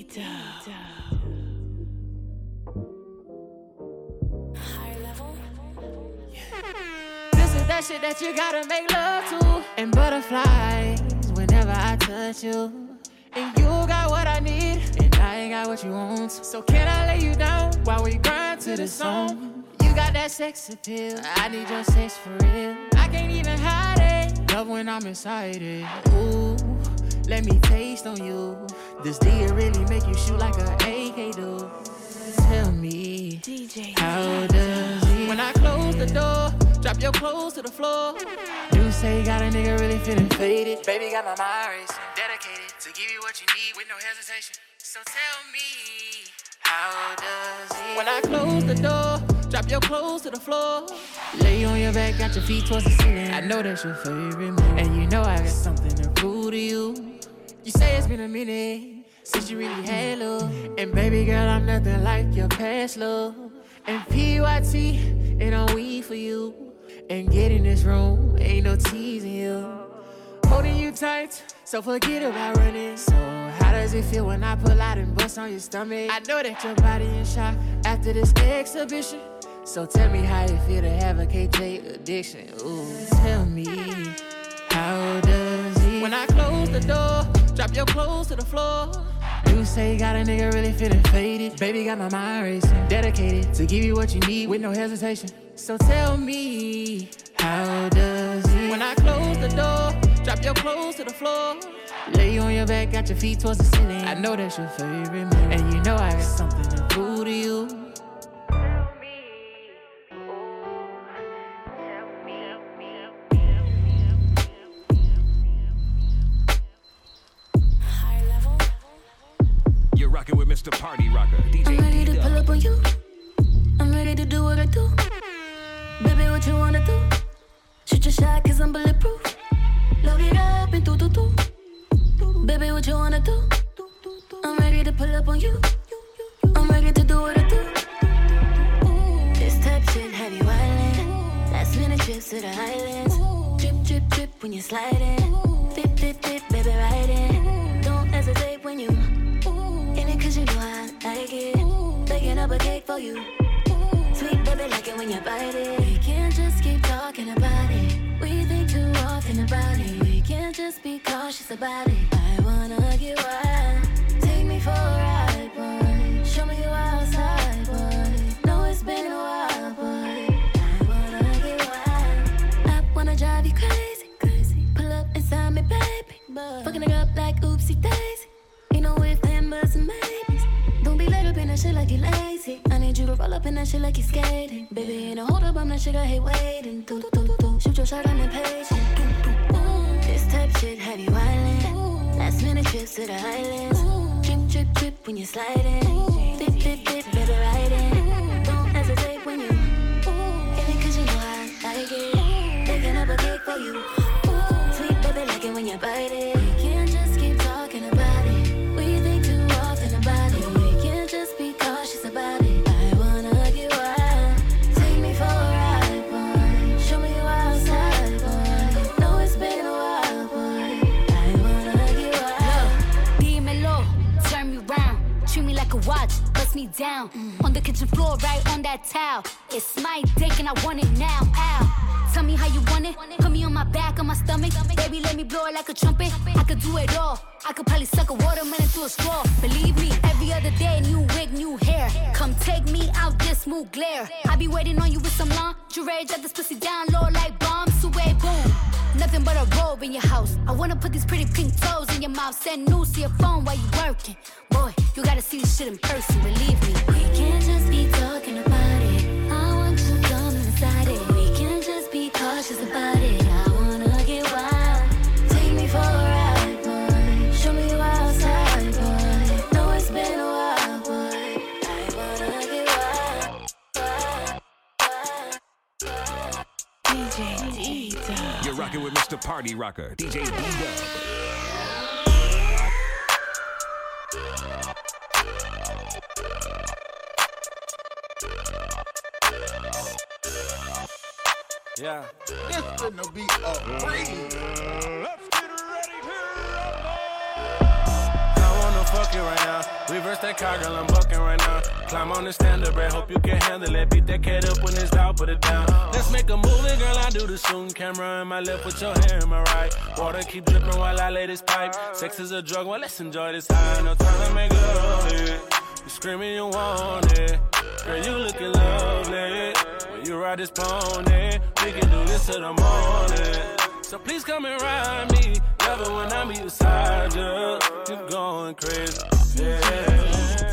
This is that shit that you gotta make love to. And butterflies whenever I touch you. And you got what I need, and I ain't got what you want. So can I lay you down while we grind to the song? You got that sex appeal. I need your sex for real. I can't even hide it. Love when I'm excited. Ooh, let me taste on you. This D really make you shoot like a AK do. Tell me, DJ, how does it? When I close the door, drop your clothes to the floor. You say got a nigga really feeling faded. Baby got my mind racing, dedicated to give you what you need with no hesitation. So tell me, how does it? When I close the door, drop your clothes to the floor. Lay on your back, got your feet towards the ceiling. I know that's your favorite move, and you know I got something to prove to you. You say it's been a minute since you really had love. And baby girl, I'm nothing like your past love. And PYT, and I'm weed for you. And get in this room, ain't no teasing you. Holding you tight, so forget about running. So how does it feel when I pull out and bust on your stomach? I know that your body in shock after this exhibition. So tell me how you feel to have a KJ addiction. Ooh, tell me, how does it? When I close the door, drop your clothes to the floor. You say you got a nigga really feeling faded. Baby got my mind racing. Dedicated to give you what you need with no hesitation. So tell me, how does it? When I close the door, drop your clothes to the floor. Lay you on your back, got your feet towards the ceiling. I know that's your favorite move. And you know I got something to prove to you. Rocking with Mr. Party Rocker, DJ I'm ready to pull up on you. I'm ready to do what I do. Baby, what you wanna do? Shoot your shot, cause I'm bulletproof. Load it up and do do do. Baby, what you wanna do? I'm ready to pull up on you. I'm ready to do what I do. This type shit heavy wildin'. Last minute trips to the islands. Drip, drip, drip when you're sliding. Dip, dip, dip, baby, ride it. Don't hesitate when you in it cause you know I like it. Baking up a cake for you. Sweet baby, like it when you bite it. We can't just keep talking about it. We think too often about it. We can't just be cautious about it. I wanna get wild. Take me for a ride, boy. Show me you outside, boy. Know it's been a while, boy. I wanna get wild. I wanna drive you crazy, crazy. Pull up inside me, baby. Fucking it up like oopsie daisy. Ain't no if, then, buts, and Let up in that shit like you lazy. I need you to roll up in that shit like you skating. Baby, ain't no hold up, I'm that shit I hate waiting. Do, do, do, do, do. Shoot your shot, I'm impatient. This type shit heavy wildin'. Last minute trips to the islands. Drip, drip, drip when you're sliding. Dip, dip, dip, baby, riding. Don't hesitate when you. In it cause you know I like it. Picking up a cake for you. Sweet baby, like it when you bite it. Me down. On the kitchen floor, right on that towel. It's my dick and I want it now. Ow. Tell me how you want it. Put me on my back, on my stomach. Baby, let me blow it like a trumpet. I could do it all. I could probably suck a watermelon through a straw. Believe me, every other day, new wig, new hair. Come take me out this smooth glare. I be waiting on you with some lingerie. Drop this pussy down low like bombs. Away, boom. Nothing but a robe in your house. I wanna put these pretty pink toes in your mouth. Send news to your phone while you working. Boy, you gotta see this shit in person, believe me. We can't just be talking about it. I want you to come inside it. We can't just be cautious about it. I wanna get wild. Take me for a ride, boy. Show me you outside, boy. Know it's been a while, boy. I wanna get wild. DJ D-Dub. You're rocking with Mr. Party Rocker, DJ D-Dub. Yeah. This finna be a breeze. Let's get ready to I wanna fuck you right now. Reverse reverse that car, girl, I'm bucking right now. Climb on the standard, bread, hope you can handle it. Beat that cat up when it's out, put it down. Let's make a movie, girl, I do the shooting. Camera in my left, with your hair in my right. Water keep dripping while I lay this pipe. Sex is a drug, well, let's enjoy this high. No time to make love, yeah. You screaming, you want it. Girl, you looking lovely. You ride this pony, we can do this till the morning. So please come and ride me. Love it when I'm beside you. You're going crazy. Yeah.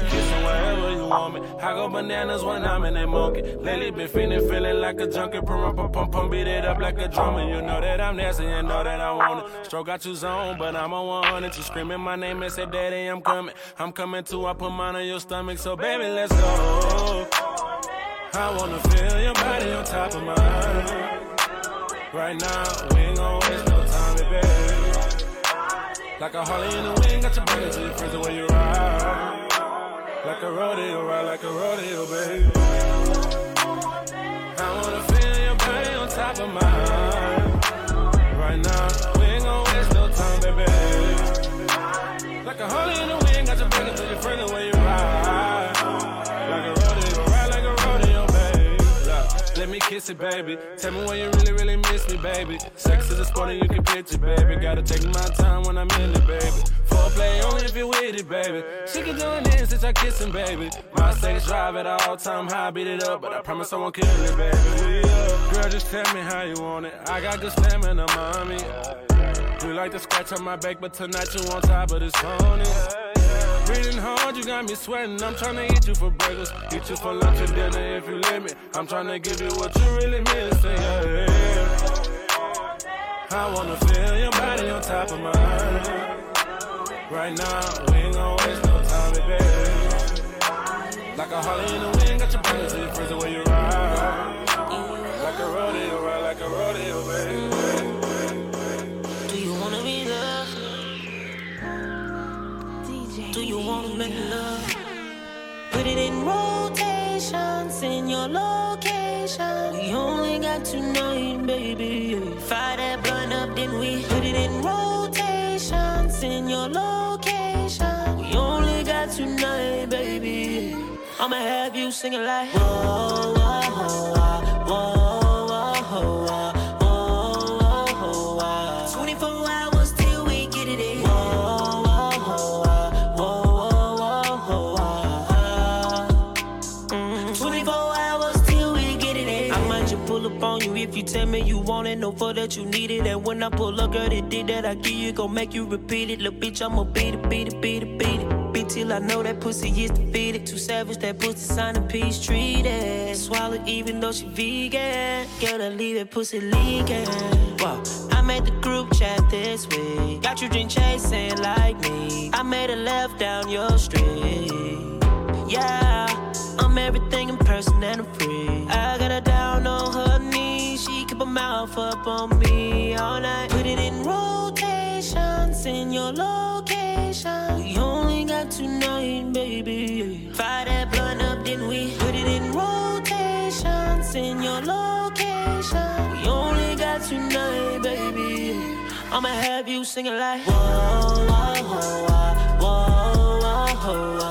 Kissing wherever you want me. I go bananas when I'm in that monkey. Lately been feeling, feeling like a junkie. Pump, pump, pump, pump, beat it up like a drummer. You know that I'm nasty, you know that I want it. Stroke got you zone, but I'm on 100. You screaming my name and say, Daddy, I'm coming. I'm coming too. I put mine on your stomach, so baby, let's go. I wanna feel your body on top of mine. Right now, we ain't gon' waste no time, baby. Like a Harley in the wind, got your back to your friends the way you ride. Like a rodeo, ride like a rodeo, baby. I wanna feel your body on top of mine. Right now, we ain't gon' waste no time, baby. Like a Harley in the wind, got your back to your friends the way you ride. Kiss it, baby. Tell me when you really, really miss me, baby. Sex is a sport and you can pitch it, baby. Gotta take my time when I'm in it, baby. Foreplay only if you're with it, baby. She can do it since I kissing, baby. My sex drive at all time high, beat it up, but I promise I won't kill it, baby. Girl, just tell me how you want it. I got good stamina, mommy. You like to scratch on my back, but tonight you on top of this pony. Breathing hard, you got me sweating. I'm tryna eat you for breakfast, eat you for lunch and dinner if you let me. I'm tryna give you what you really miss. Yeah, yeah. I wanna feel your body on top of mine. Right now, we ain't gon' waste no time, baby. Like a Harley in the wind, got your back to the way you ride. Put it in your location. We only got tonight, baby. Fire that blunt up, then we put it in rotation, send your location. We only got tonight, baby. I'ma have you singing like whoa, whoa, whoa, whoa, for that you need it. And when I pull up, girl, the dick that I give you gon' make you repeat it. Little bitch, I'ma beat it, beat it, beat it, beat it. Beat till I know that pussy is defeated. Too savage, that pussy sign a peace treated. Swallow even though she vegan. Gotta leave that pussy leaking. Wow. I made the group chat this week. Got you drink chasing like me. I made a left down your street. Yeah, I'm everything in person and I'm free. I got her down on her. She keep her mouth up on me all night. Put it in rotation, send your location. We only got tonight, baby. Fire that blunt up, then we put it in rotation, send your location. We only got tonight, baby. I'ma have you singing like whoa, whoa, whoa, whoa, whoa, whoa,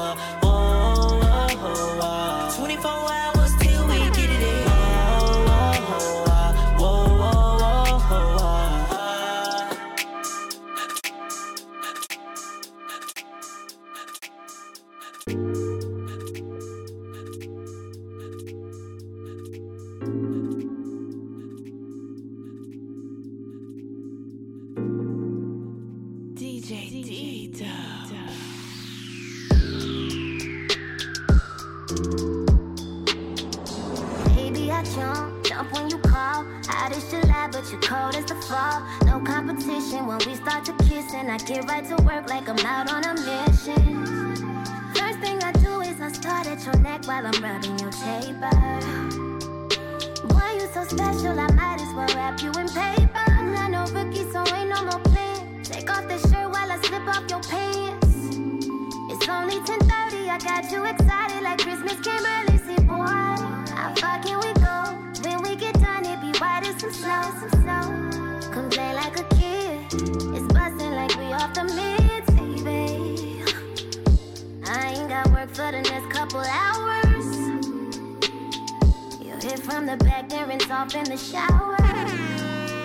You're cold as the fall. No competition when we start to kiss, and I get right to work like I'm out on a mission. First thing I do is I start at your neck while I'm rubbing your chamber. Why you so special? I might as well wrap you in paper. I'm not no rookie, so ain't no more plan. Take off the shirt while I slip off your pants. It's only 10:30. I got you excited like Christmas came early. See, boy, how far can we go? When we get done, it be white as some snow, some snow. Come play like a kid. It's busting like we off the mids, baby. I ain't got work for the next couple hours. You hit from the back, then rinse off in the shower.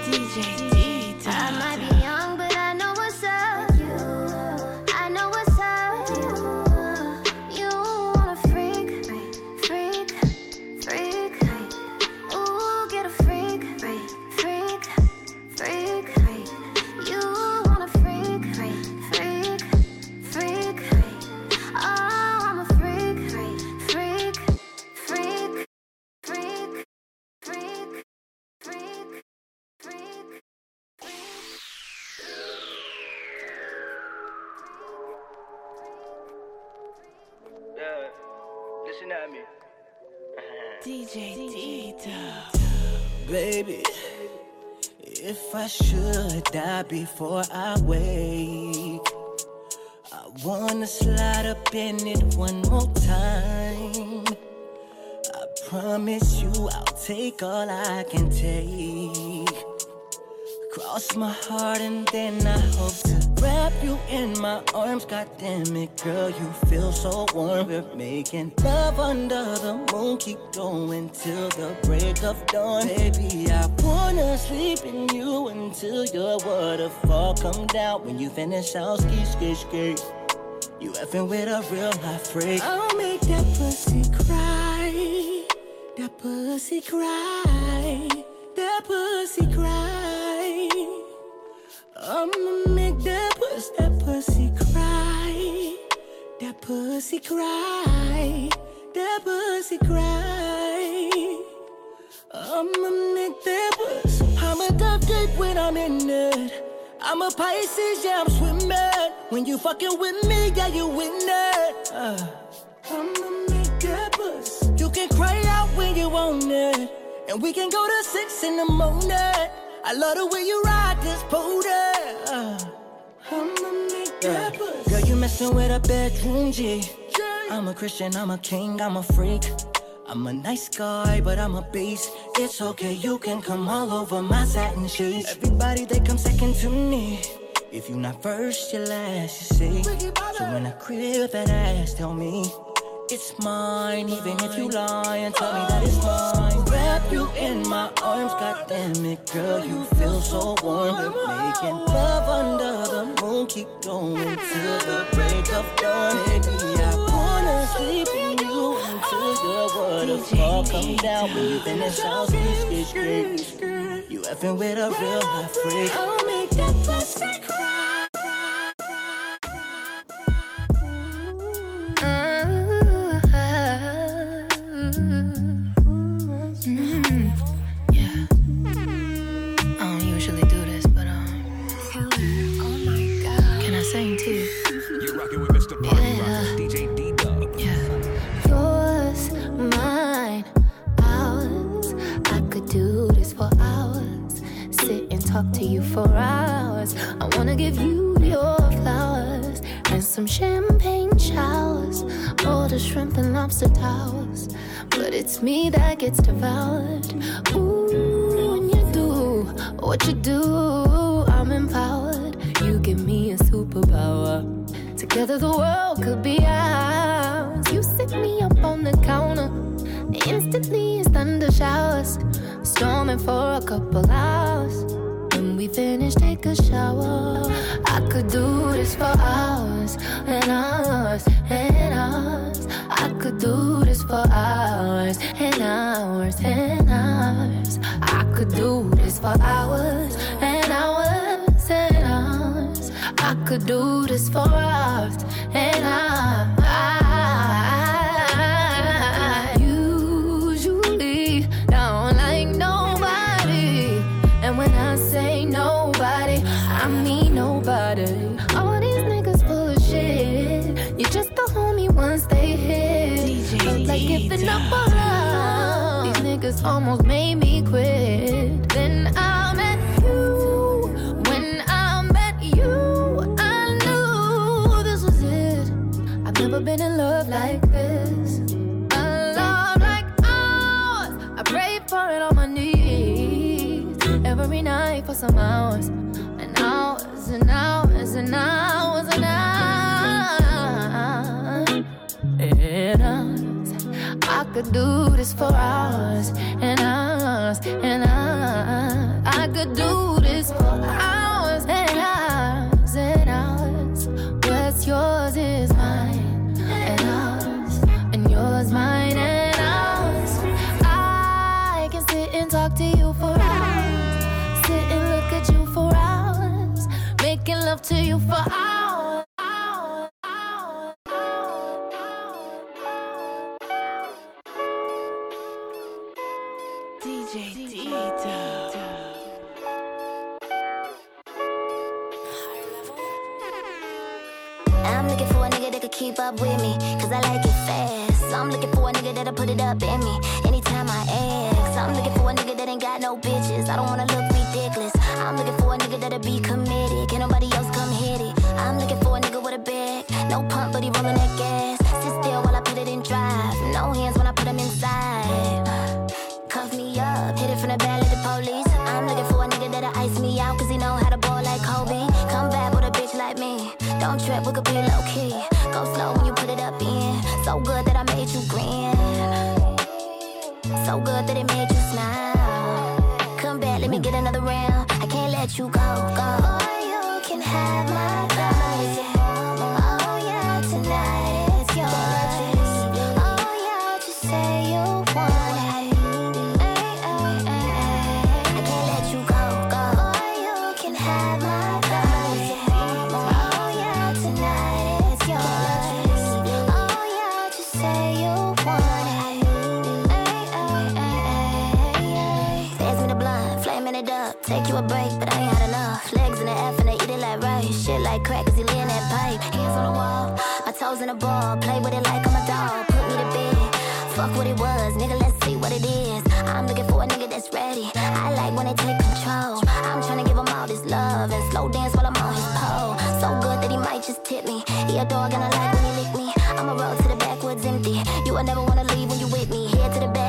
DJ D. I might be young, but DJ. Baby, if I should die before I wake, I wanna slide up in it one more time. I promise you I'll take all I can take. Cross my heart and then I hope to wrap you in my arms. God damn it, girl, you feel so warm. We're making love under the moon. Keep going till the break of dawn. Baby, I wanna sleep in you until your waterfall come down. When you finish, I'll ski, ski, ski. You effing with a real life freak. I'll make that pussy cry. That pussy cry. That pussy cry. I'ma make that pussy, that pussy cry. That pussy cry. That pussy cry. I'ma make that pussy. I'm a tough date when I'm in it. I'm a Pisces, yeah, I'm swimming. When you fucking with me, yeah, you win it. Uh, I'ma make that pussy. You can cry out when you want it. And we can go to six in the morning. I love the way you ride this booty. I'ma make that pussy. Girl, you messing with a bedroom G. I'm a Christian, I'm a king, I'm a freak. I'm a nice guy, but I'm a beast. It's okay, you can come all over my satin sheets. Everybody, they come second to me. If you're not first, you're last, you see. So when I crib that ass, tell me it's mine. Even if you lie and tell me that it's oh. mine. You in my arms, god damn it, girl, you feel so warm. We're making love under the moon, keep going till the break of dawn. Baby, I wanna sleep in you until your waterfall come down. When you finish, I'll ski, ski. You effing with a real life freak. I'll make that pussy cry. away for some hours and hours and hours and hours and hours. And hours. I could do this for hours and hours and hours. I could do this for hours. Love to you for hours. DJ Dita. I'm looking for a nigga that could keep up with me, cause I like it fast. I'm looking for a nigga that'll put it up in me anytime I ask. I'm looking for a nigga that ain't got no bitches. I don't wanna look We could be low key. Go slow when you put it up in. So good that I made you grin. So good that it made you smile. Come back, let me get another round. I can't let you go, ball. Play with it like I'm a dog. Put me to bed. Fuck what it was, nigga, let's see what it is. I'm looking for a nigga that's ready. I like when they take control. I'm trying to give him all this love and slow dance while I'm on his pole. So good that he might just tip me. He a dog and I like when he lick me. I'ma roll to the backwoods empty. You will never wanna leave when you with me. Head to the back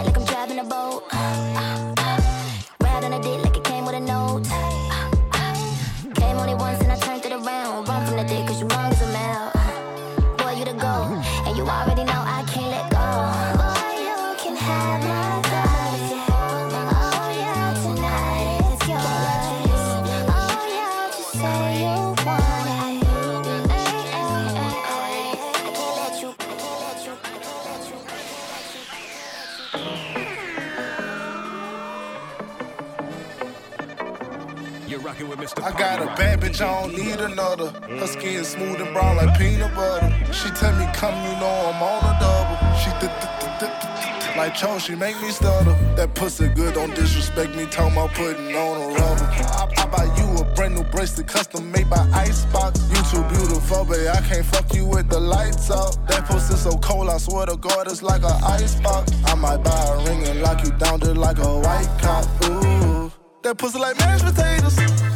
bitch, I don't need another. Her skin smooth and brown like peanut butter. She tell me come, you know I'm on a double. She th- th- th- like Cho, she make me stutter. That pussy good, don't disrespect me. Talking about putting on a rubber. I, I buy you a brand new bracelet, custom made by Icebox. You too beautiful, babe. I can't fuck you with the lights out. That pussy so cold, I swear to God, it's like an icebox. I might buy a ring and lock you down just like a white cop. Ooh. That pussy like mashed potatoes.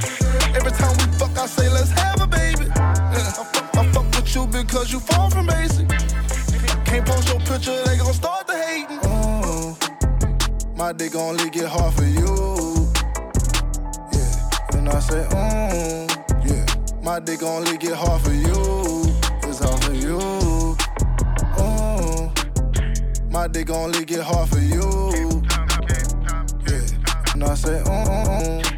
Every time we fuck, I say let's have a baby. Yeah, I, fuck, I fuck with you because you fall from basic. Can't post your picture, they gon' start to hating. Oh, my dick only get hard for you. Yeah, and I say, mm, yeah, my dick only get hard for you. It's hard for you. Oh, my dick only get hard for you. Yeah, and I say, mm.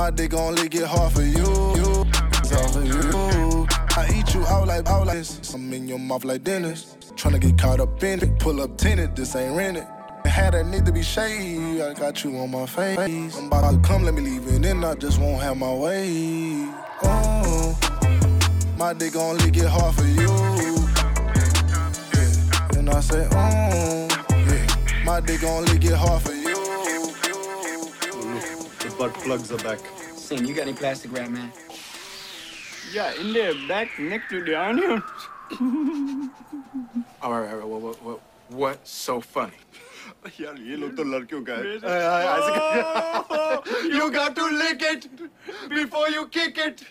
My dick only get hard for you. you. It's hard for you. I eat you out like out like. I'm in your mouth like Dennis. Tryna get caught up in it. Pull up tinted, this ain't rented. Had that need to be shady. I got you on my face. I'm about to come, let me leave it. Then I just won't have my way. Oh, my dick only get hard for you. Yeah. And I say, oh, yeah. My dick only get hard for you The butt plugs are back. Sing, you got any plastic wrap, man? Yeah, in there, back next to the onions. (laughs) All right, all right, what, what, what, what's so funny? यार ये लोग तो लड़कियों का है Oh, you got to lick it before you kick it.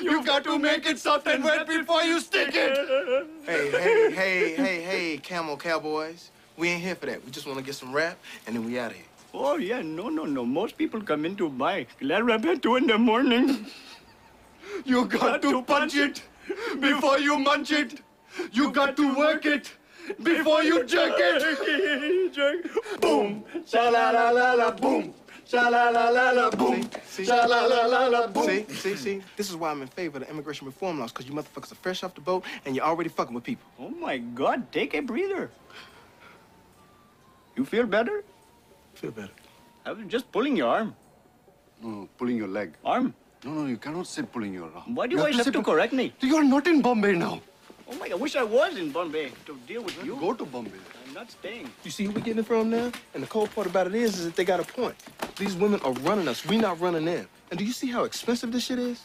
You got to make it soft and wet before you stick it. Hey, hey, hey, hey, hey, Camel Cowboys. We ain't here for that. We just want to get some rap and then we out of here. Oh yeah, no, no, no. Most people come in to buy. Rap at two in the morning. You got to punch it before you munch it. You got to work it before you jerk it. (laughs) jerk. Boom. Sha la la la la boom. Sha la la la la boom. Sha la la la la boom. See, see, see. This is why I'm in favor of the immigration reform laws, because you motherfuckers are fresh off the boat and you're already fucking with people. Oh my God, take a breather. You feel better? Feel better. I was just pulling your arm. No, pulling your leg. Arm? No, no, you cannot say pulling your arm. Why do you You always have say to correct me? You're not in Bombay now. Oh my God, I wish I was in Bombay to deal with you. Go to Bombay. I'm not staying. You see who we're getting it from now? And the cold part about it is, is that they got a point. These women are running us. We not running them. And do you see how expensive this shit is?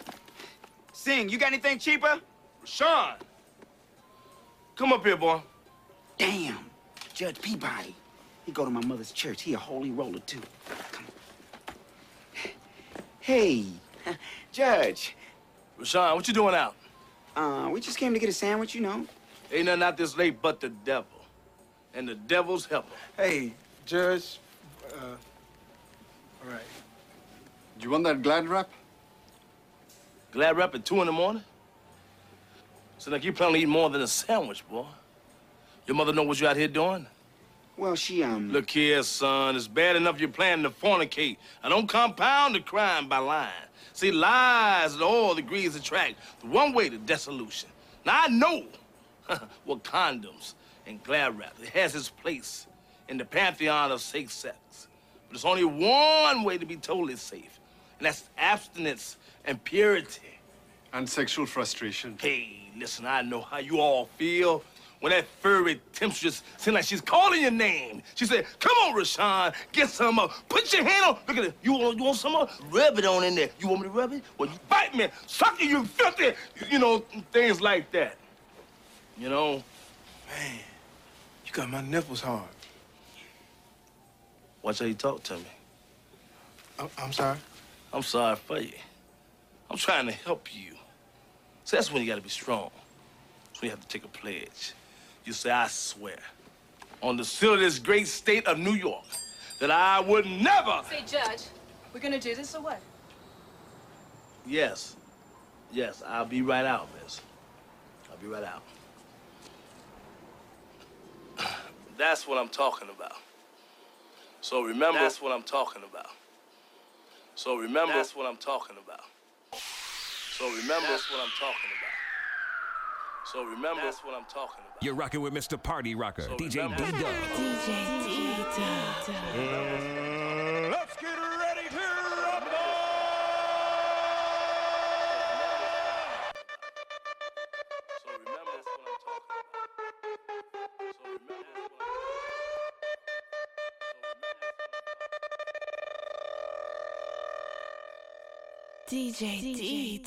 Sing, you got anything cheaper? Sean, come up here, boy. Damn, Judge Peabody. He go to my mother's church. He a holy roller too. Come on. Hey, (laughs) Judge. Rashawn, what you doing out? Uh, we just came to get a sandwich, you know. Ain't nothing out this late but the devil. And the devil's helper. Hey, Judge. Uh, all right. Do you want that glad wrap? Glad rap at two in the morning? So like you plan to eat more than a sandwich, boy. Your mother know what you out here doing? Well, she, um... Look here, son. It's bad enough you're planning to fornicate. I don't compound the crime by lying. See, lies and all degrees attract the one way to dissolution. Now, I know (laughs) what condoms and glad wrap. It has its place in the pantheon of safe sex. But there's only one way to be totally safe, and that's abstinence and purity. And sexual frustration. Hey, listen, I know how you all feel. When that furry temptress seemed like she's calling your name. She said, come on, Rashawn, get some up. Put your hand on. Look at it. You want, you want some more? Rub it on in there. You want me to rub it? Well, you bite me. Suck it, you filthy. You know, things like that. You know? Man, you got my nipples hard. Watch how you talk to me. I'm, I'm sorry. I'm sorry for you. I'm trying to help you. So that's when you gotta be strong. That's when you have to take a pledge. You say, I swear, on the seal of this great state of New York, that I would never. Say, Judge, we're gonna do this or what? Yes. Yes, I'll be right out, miss. I'll be right out. (clears throat) That's what I'm talking about. So remember. That's what I'm talking about. So remember. That's what I'm talking about. So remember. That's what I'm talking about. So remember. That's what I'm talking about. You're rocking with Mr. Party Rocker, DJ D Dub. Let's get ready to rumble. DJ D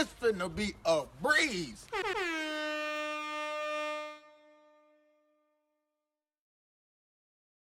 This finna be a breeze.